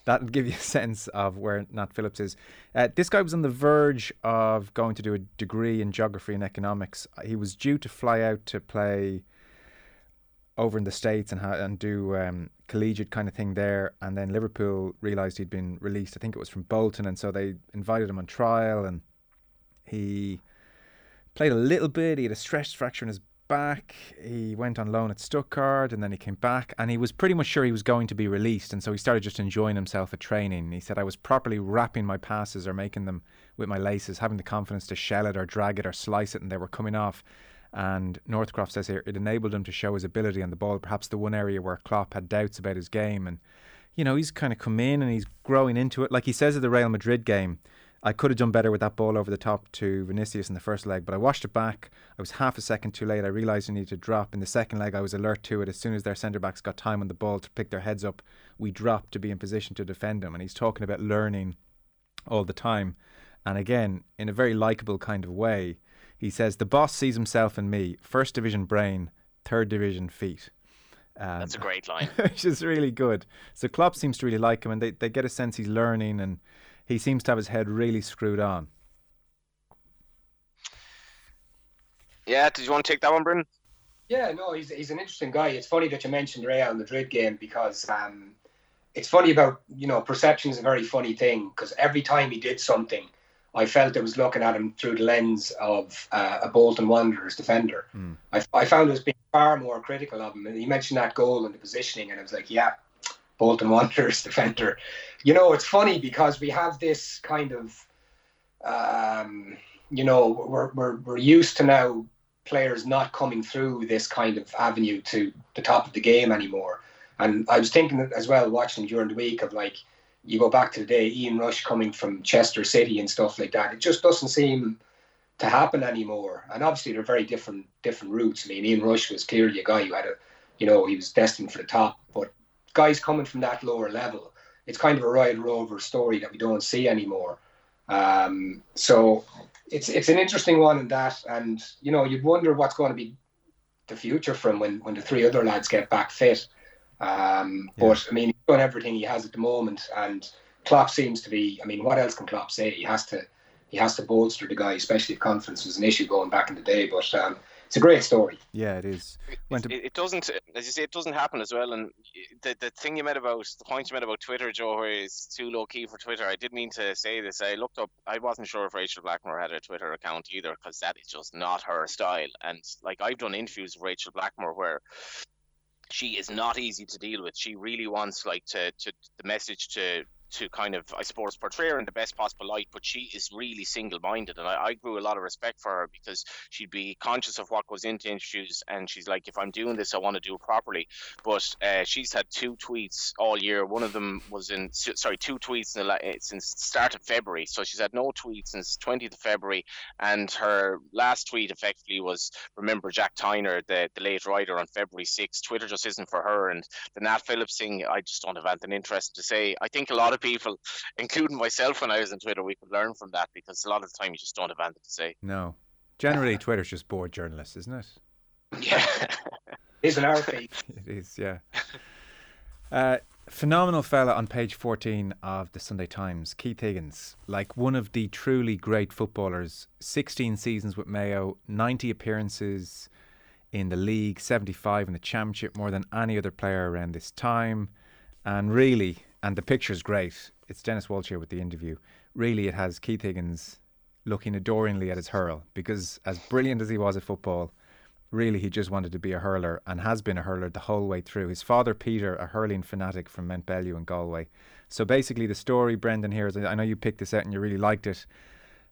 That'll give you a sense of where Nat Phillips is. Uh, this guy was on the verge of going to do a degree in geography and economics. He was due to fly out to play over in the states and ha- and do um, collegiate kind of thing there. And then Liverpool realised he'd been released. I think it was from Bolton, and so they invited him on trial, and he played a little bit. He had a stress fracture in his back. He went on loan at Stuttgart, and then he came back, and he was pretty much sure he was going to be released, and so he started just enjoying himself at training. He said, "I was properly wrapping my passes or making them with my laces, having the confidence to shell it or drag it or slice it, and they were coming off." And Northcroft says here it enabled him to show his ability on the ball, perhaps the one area where Klopp had doubts about his game. And, you know, he's kind of come in and he's growing into it. Like he says at the Real Madrid game, I could have done better with that ball over the top to Vinicius in the first leg, but I washed it back. I was half a second too late. I realised I needed to drop. In the second leg, I was alert to it. As soon as their centre backs got time on the ball to pick their heads up, we dropped to be in position to defend them. And he's talking about learning all the time. And again, in a very likable kind of way, he says, The boss sees himself in me, first division brain, third division feet. Um, That's a great line. *laughs* which is really good. So Klopp seems to really like him, and they, they get a sense he's learning, and he seems to have his head really screwed on. Yeah, did you want to take that one, Bryn? Yeah, no, he's, he's an interesting guy. It's funny that you mentioned Real Madrid game because um, it's funny about, you know, perception is a very funny thing because every time he did something, I felt I was looking at him through the lens of uh, a Bolton Wanderers defender. Mm. I, I found I was being far more critical of him. And he mentioned that goal and the positioning, and I was like, yeah, Bolton Wanderers *laughs* defender. You know, it's funny because we have this kind of, um, you know, we're, we're, we're used to now players not coming through this kind of avenue to the top of the game anymore. And I was thinking as well, watching during the week, of like, you go back to the day Ian Rush coming from Chester City and stuff like that. It just doesn't seem to happen anymore. And obviously they're very different different routes. I mean, Ian Rush was clearly a guy who had a, you know, he was destined for the top. But guys coming from that lower level, it's kind of a Royal Rover story that we don't see anymore. Um, so it's it's an interesting one in that, and you know, you'd wonder what's going to be the future from when when the three other lads get back fit. Um, yeah. But I mean, he's done everything he has at the moment, and Klopp seems to be. I mean, what else can Klopp say? He has to, he has to bolster the guy, especially if confidence was an issue going back in the day. But um, it's a great story. Yeah, it is. It, it, doesn't, as you say, it doesn't happen as well. And the the thing you made about the point you made about Twitter, Joe, where it's too low key for Twitter. I did mean to say this. I looked up. I wasn't sure if Rachel Blackmore had a Twitter account either, because that is just not her style. And like I've done interviews with Rachel Blackmore where she is not easy to deal with. She really wants like to, to the message to to kind of, I suppose, portray her in the best possible light, but she is really single minded. And I, I, grew a lot of respect for her because she'd be conscious of what goes into interviews. And she's like, if I'm doing this, I want to do it properly. But uh, she's had two tweets all year. One of them was in, sorry, two tweets in the, eh, since the start of February. So she's had no tweets since 20th of February. And her last tweet effectively was, remember Jack Tyner, the, the late writer on February 6th. Twitter just isn't for her. And the Nat Phillips thing, I just don't have anything interesting to say. I think a lot of of people, including myself when I was on Twitter, we could learn from that because a lot of the time you just don't have anything to say. No. Generally, Twitter's just bored journalists, isn't it? Yeah. it's an hour It is, yeah. Uh, phenomenal fella on page 14 of the Sunday Times, Keith Higgins. Like one of the truly great footballers, 16 seasons with Mayo, 90 appearances in the league, 75 in the championship, more than any other player around this time. And really, and the picture's great. It's Denis Walsh here with the interview. Really, it has Keith Higgins looking adoringly at his hurl because, as brilliant as he was at football, really he just wanted to be a hurler and has been a hurler the whole way through. His father, Peter, a hurling fanatic from Mount Bellew in Galway. So basically, the story, Brendan, here is I know you picked this out and you really liked it.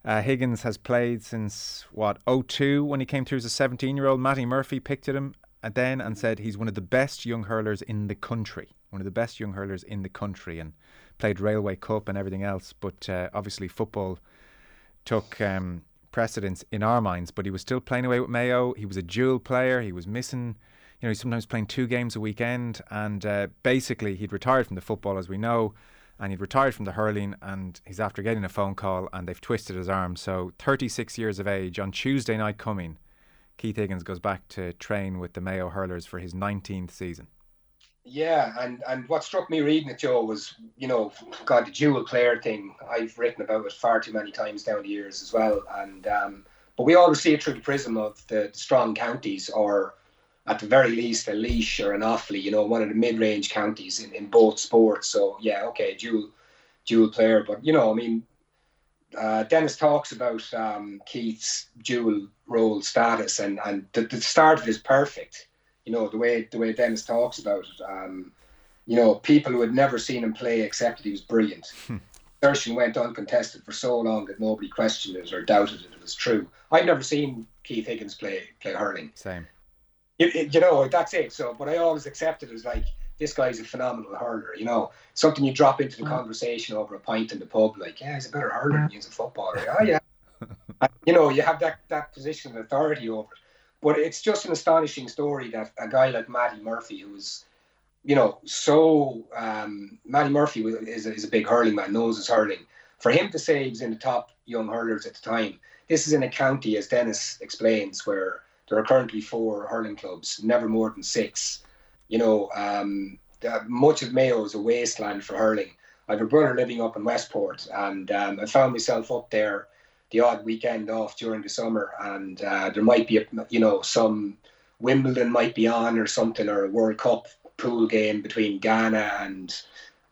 Uh, Higgins has played since what 02 when he came through as a 17 year old. Matty Murphy picked at him then and said he's one of the best young hurlers in the country one of the best young hurlers in the country and played Railway Cup and everything else. But uh, obviously, football took um, precedence in our minds. But he was still playing away with Mayo. He was a dual player. He was missing. you know, he's sometimes playing two games a weekend, and uh, basically he'd retired from the football, as we know, and he'd retired from the hurling, and he's after getting a phone call, and they've twisted his arm. So, 36 years of age on Tuesday night coming, Keith Higgins goes back to train with the Mayo hurlers for his 19th season. Yeah, and and what struck me reading it, Joe, was you know, God, the dual player thing. I've written about it far too many times down the years as well, and um, but we always see it through the prism of the strong counties, or at the very least a Laois or an Offaly, you know, one of the mid-range counties in, in both sports. So yeah, okay, dual dual player, but you know, I mean, uh, Denis talks about um, Keith's dual role status, and and the, the start of it is perfect you know the way the way Denis talks about it. Um, you know, people who had never seen him play accepted he was brilliant. Hmm. Searching went uncontested for so long that nobody questioned it or doubted it. It was true. I've never seen Keith Higgins play play hurling. Same. You, you know, that's it. So, but I always accepted it as like this guy's a phenomenal hurler. You know, something you drop into the mm. conversation over a pint in the pub, like, yeah, he's a better hurler than he's a footballer. oh *laughs* yeah. you know, you have that that position of authority over it. But it's just an astonishing story that a guy like Matty Murphy, who was, you know, so um, Matty Murphy is a, is a big hurling man, knows his hurling. For him to say he was in the top young hurlers at the time, this is in a county, as Denis explains, where there are currently four hurling clubs, never more than six. You know, um, much of Mayo is a wasteland for hurling. I have a brother living up in Westport, and um, I found myself up there the odd weekend off during the summer, and uh, there might be, a, you know, some Wimbledon might be on or something, or a World Cup pool game between Ghana and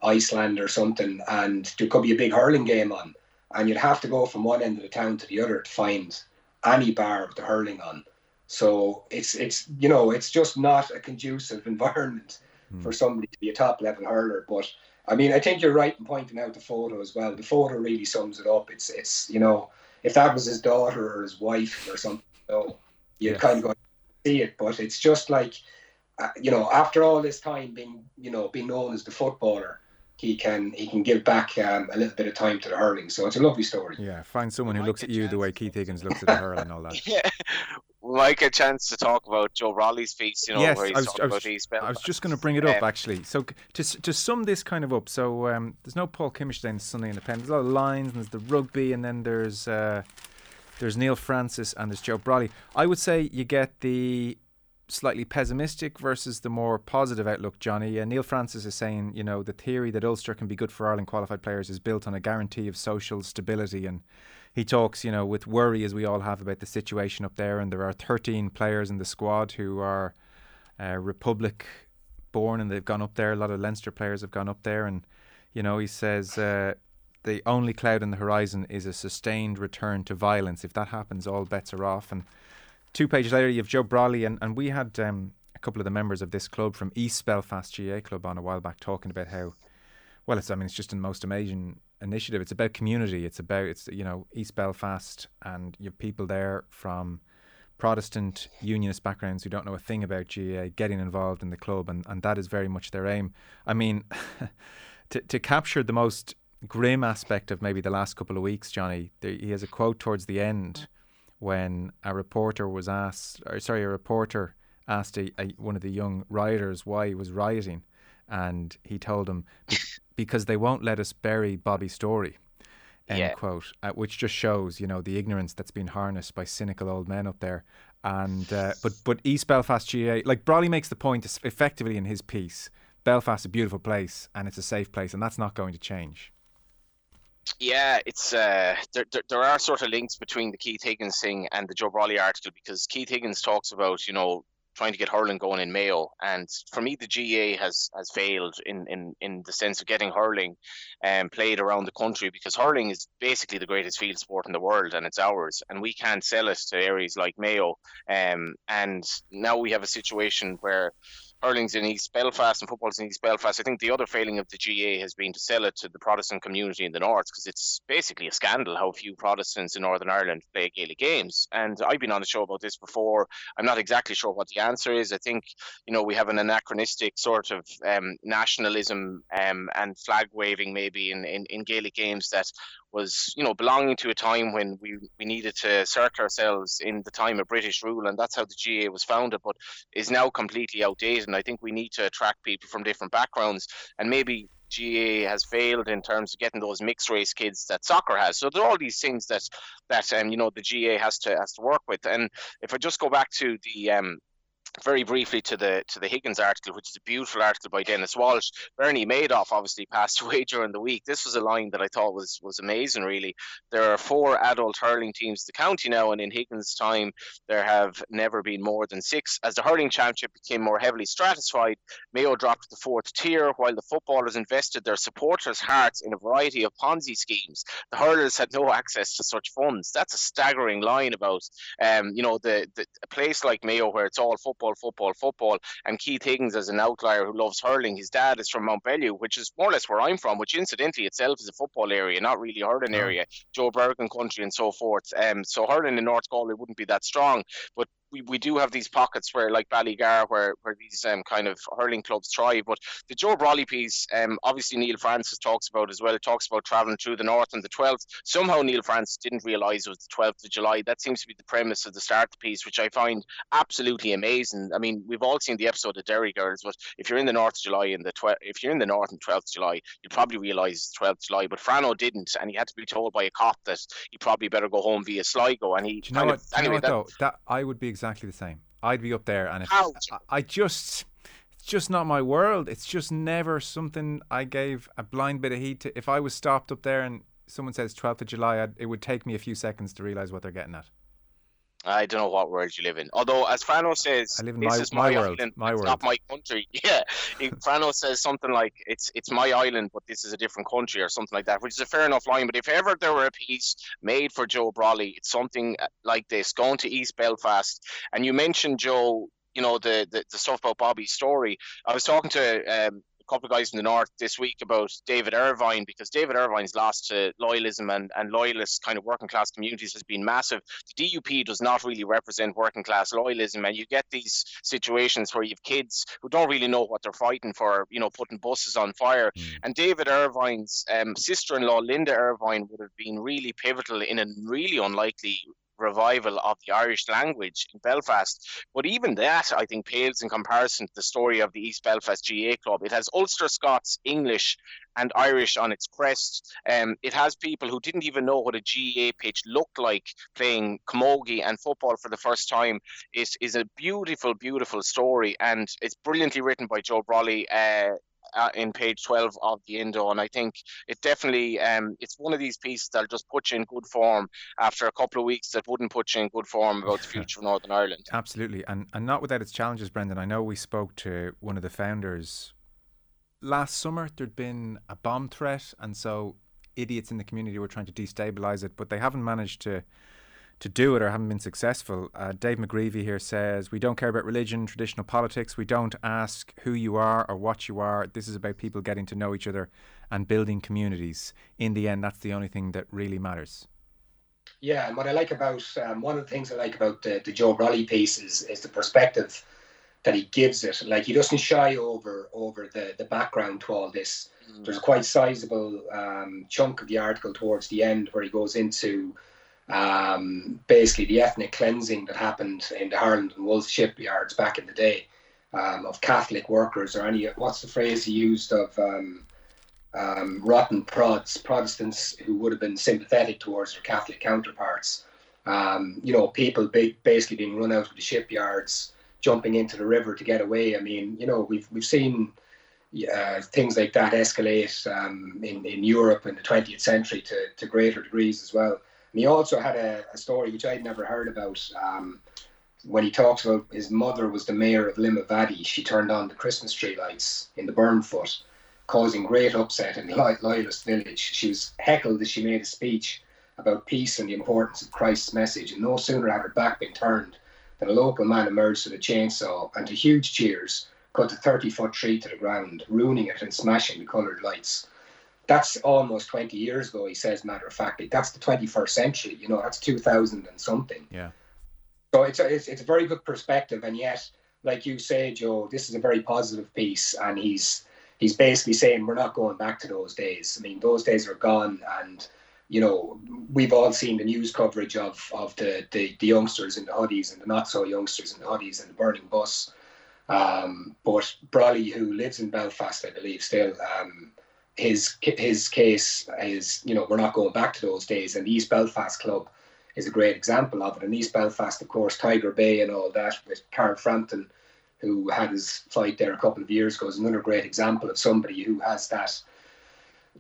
Iceland or something, and there could be a big hurling game on, and you'd have to go from one end of the town to the other to find any bar with the hurling on. So it's it's you know it's just not a conducive *laughs* environment mm. for somebody to be a top level hurler. But I mean, I think you're right in pointing out the photo as well. The photo really sums it up. It's it's you know if that was his daughter or his wife or something, you know, you'd kind of go see it. But it's just like, uh, you know, after all this time being, you know, being known as the footballer, he can he can give back um, a little bit of time to the hurling. So it's a lovely story. Yeah, find someone who looks at you the way Keith Higgins looks at the hurling and all that. *laughs* yeah. We might get a chance to talk about Joe Brolly's piece, you know, yes, where he's I was, talking I was, about East I was just going to bring it up, um, actually. So to, to sum this kind of up, so um, there's no Paul Kimmich then Kimmage in Sunday Independent. There's a lot of lines, and there's the rugby, and then there's uh, there's Neil Francis and there's Joe Brolly. I would say you get the slightly pessimistic versus the more positive outlook, Johnny. Uh, Neil Francis is saying, you know, the theory that Ulster can be good for Ireland qualified players is built on a guarantee of social stability. And he talks, you know, with worry as we all have about the situation up there. And there are 13 players in the squad who are uh, Republic born and they've gone up there. A lot of Leinster players have gone up there. And, you know, he says, uh, the only cloud on the horizon is a sustained return to violence. If that happens, all bets are off. And two pages later, you have Joe Brolly, and, and we had um, a couple of the members of this club from East Belfast GAA Club on a while back talking about how, well, it's I mean, it's just the most amazing initiative. It's about community. It's about it's you know East Belfast, and you have people there from Protestant unionist backgrounds who don't know a thing about GAA getting involved in the club, and, and that is very much their aim. I mean, *laughs* to to capture the most grim aspect of maybe the last couple of weeks, Johnny. There, he has a quote towards the end when a reporter was asked, or sorry, a reporter asked a, a, one of the young rioters why he was rioting, and he told him *laughs* because they won't let us bury Bobby Storey. End yeah. quote, uh, which just shows, you know, the ignorance that's been harnessed by cynical old men up there. And uh, but but East Belfast GAA, like Brolly makes the point effectively in his piece. Belfast is a beautiful place and it's a safe place, and that's not going to change. Yeah, it's uh, there, there, there. are sort of links between the Keith Higgins thing and the Joe Brolly article because Keith Higgins talks about you know trying to get hurling going in Mayo, and for me the GAA has has failed in in, in the sense of getting hurling um, played around the country because hurling is basically the greatest field sport in the world and it's ours, and we can't sell it to areas like Mayo, um, and now we have a situation where hurling's in East Belfast and football's in East Belfast. I think the other failing of the GA has been to sell it to the Protestant community in the north because it's basically a scandal how few Protestants in Northern Ireland play Gaelic games. And I've been on the show about this before. I'm not exactly sure what the answer is. I think you know we have an anachronistic sort of um, nationalism um, and flag waving maybe in, in, in Gaelic games that was you know belonging to a time when we we needed to assert ourselves in the time of British rule, and that's how the GA was founded, but is now completely outdated. And I think we need to attract people from different backgrounds, and maybe GA has failed in terms of getting those mixed race kids that soccer has. So there are all these things that that um, you know the GA has to has to work with. And if I just go back to the um, very briefly to the to the Higgins article, which is a beautiful article by Denis Walsh. Bernie Madoff obviously *laughs* passed away during the week. This was a line that I thought was was amazing. Really, there are four adult hurling teams in the county now, and in Higgins' time, there have never been more than six. As the hurling championship became more heavily stratified, Mayo dropped to the fourth tier, while the footballers invested their supporters' hearts in a variety of Ponzi schemes. The hurlers had no *laughs* access to such funds. That's a staggering line about, um, you know, the, the a place like Mayo where it's all football football, football, football. And Keith Higgins is an outlier who loves hurling. His dad is from Mountbellew, which is more or less where I'm from, which incidentally itself is a football area, not really a hurling area. Joe Bergin country and so forth. Um, so hurling in North Galway wouldn't be that strong, but we, we do have these pockets where like Ballygar where where these um, kind of hurling clubs thrive. But the Joe Brolly piece, um, obviously Neil Francis talks about as well. It talks about travelling through the north on the 12th. Somehow Neil Francis didn't realise it was the 12th of July. That seems to be the premise of the start of the piece, which I find absolutely amazing. I mean, we've all seen the episode of Derry Girls, but if you're in the north of July and the 12th, if you're in the north on 12th of July, you'd probably realise it's 12th of July. But Frano didn't, and he had to be told by a cop that he probably better go home via Sligo. And he Do you know what? Of, anyway, you know what, that, though? That I would be exactly the same. I'd be up there, and if I, I just it's just not my world. It's just never something I gave a blind bit of heed to. If I was stopped up there and someone says 12th of July, I'd, it would take me a few seconds to realize what they're getting at. I don't know what world you live in. Although, as Frano says, I live in this my, is my, my world. Island, my world. not my country. *laughs* Yeah, *laughs* Frano says something like it's it's my island, but this is a different country or something like that, which is a fair enough line. But if ever there were a piece made for Joe Brolly, it's something uh, like this: going to East Belfast. And you mentioned Joe you know the, the, the stuff about Bobby's story. I was talking to um, couple of guys from the north this week about David Ervine because David Ervine's lost to loyalism and, and loyalist kind of working class communities has been massive. The DUP does not really represent working class loyalism, and you get these situations where you have kids who don't really know what they're fighting for, you know, putting buses on fire. Mm. And David Ervine's um, sister in law, Linda Ervine, would have been really pivotal in a really unlikely revival of the Irish language in Belfast. But even that, I think, pales in comparison to the story of the East Belfast GAA club. It has Ulster Scots, English, and Irish on its crest. Um, it has people who didn't even know what a GAA pitch looked like playing camogie and football for the first time. It is a beautiful, beautiful story, and it's brilliantly written by Joe Brolly. Uh, uh, in page 12 of the Indo. And I think it definitely, um, it's one of these pieces that'll just put you in good form after a couple of weeks that wouldn't put you in good form about the future of Northern Ireland. *laughs* Absolutely. And, and not without its challenges, Brendan. I know we spoke to one of the founders last summer. There'd been a bomb threat. And so idiots in the community were trying to destabilize it, but they haven't managed to to do it or haven't been successful. Uh, Dave McGreevy here says, We don't care about religion, traditional politics. We don't ask who you are or what you are. This is about people getting to know each other and building communities. In the end, that's the only thing that really matters. Yeah, and what I like about um, one of the things I like about the, the Joe Brolly piece is, is the perspective that he gives it. Like he doesn't shy over over the, the background to all this. Mm. There's a quite sizable um, chunk of the article towards the end where he goes into um, basically the ethnic cleansing that happened in the Harland and Wolff shipyards back in the day um, of Catholic workers or any what's the phrase he used of um, um, rotten prods Protestants who would have been sympathetic towards their Catholic counterparts. Um, you know, people ba- basically being run out of the shipyards, jumping into the river to get away. I mean, you know, we've we've seen uh, things like that escalate um, in in Europe in the 20th century to to greater degrees as well. And he also had a, a story which I'd never heard about. Um, when he talks about his mother was the mayor of Limavady, she turned on the Christmas tree lights in the Burnfoot, causing great upset in the loyalist village. She was heckled as she made a speech about peace and the importance of Christ's message, and no sooner had her back been turned than a local man emerged with a chainsaw and to huge cheers cut a 30 foot tree to the ground, ruining it and smashing the coloured lights that's almost 20 years ago, he says, matter of factly. That's the 21st century, you know, that's 2000 and something. Yeah. So it's a, it's, it's a very good perspective. And yet, like you say, Joe, this is a very positive piece. And he's he's basically saying we're not going back to those days. I mean, those days are gone. And, you know, we've all seen the news coverage of of the, the, the youngsters in the hoodies and the not so youngsters in the hoodies and the burning bus. Um, but Brolly, who lives in Belfast, I believe, still, um, his his case is, you know, we're not going back to those days. And the East Belfast Club is a great example of it. And East Belfast, of course, Tiger Bay and all that, with Carl Frampton, who had his fight there a couple of years ago, is another great example of somebody who has that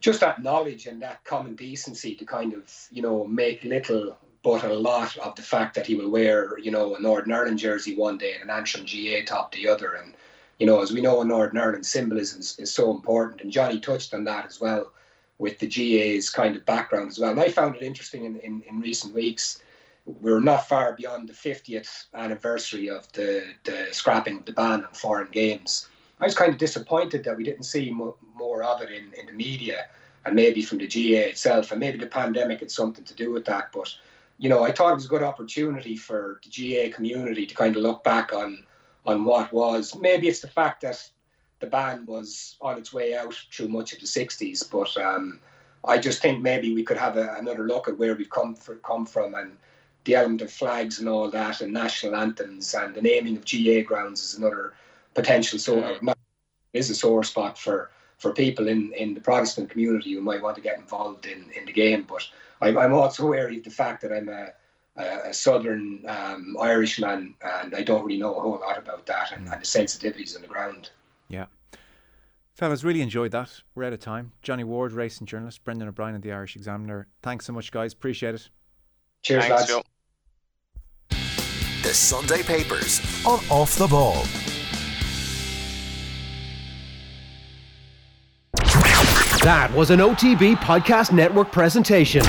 just that knowledge and that common decency to kind of, you know, make little but a lot of the fact that he will wear, you know, a Northern Ireland jersey one day and an Antrim GAA top the other. And, you know, as we know, in Northern Ireland symbolism is, is so important. And Johnny touched on that as well with the GAA's kind of background as well. And I found it interesting in, in, in recent weeks. We're not far beyond the 50th anniversary of the, the scrapping of the ban on foreign games. I was kind of disappointed that we didn't see mo- more of it in, in the media and maybe from the GAA itself. And maybe the pandemic had something to do with that. But you know, I thought it was a good opportunity for the GAA community to kind of look back on on what was. Maybe it's the fact that the ban was on its way out through much of the 60s, but um, I just think maybe we could have a, another look at where we've come, for, come from and the element of flags and all that and national anthems and the naming of GAA grounds is another potential sort of is a sore spot for for people in, in the Protestant community who might want to get involved in, in the game. But I'm, I'm also wary of the fact that I'm a, a Southern um, Irishman and I don't really know a whole lot about that and, and the sensitivities on the ground. Yeah. Fellas, really enjoyed that. We're out of time. Johnny Ward, racing journalist, Brendan O'Brien, and the Irish Examiner. Thanks so much, guys. Appreciate it. Cheers, Thanks, lads. Joe. The Sunday Papers on Off the Ball. That was an OTB Podcast Network presentation.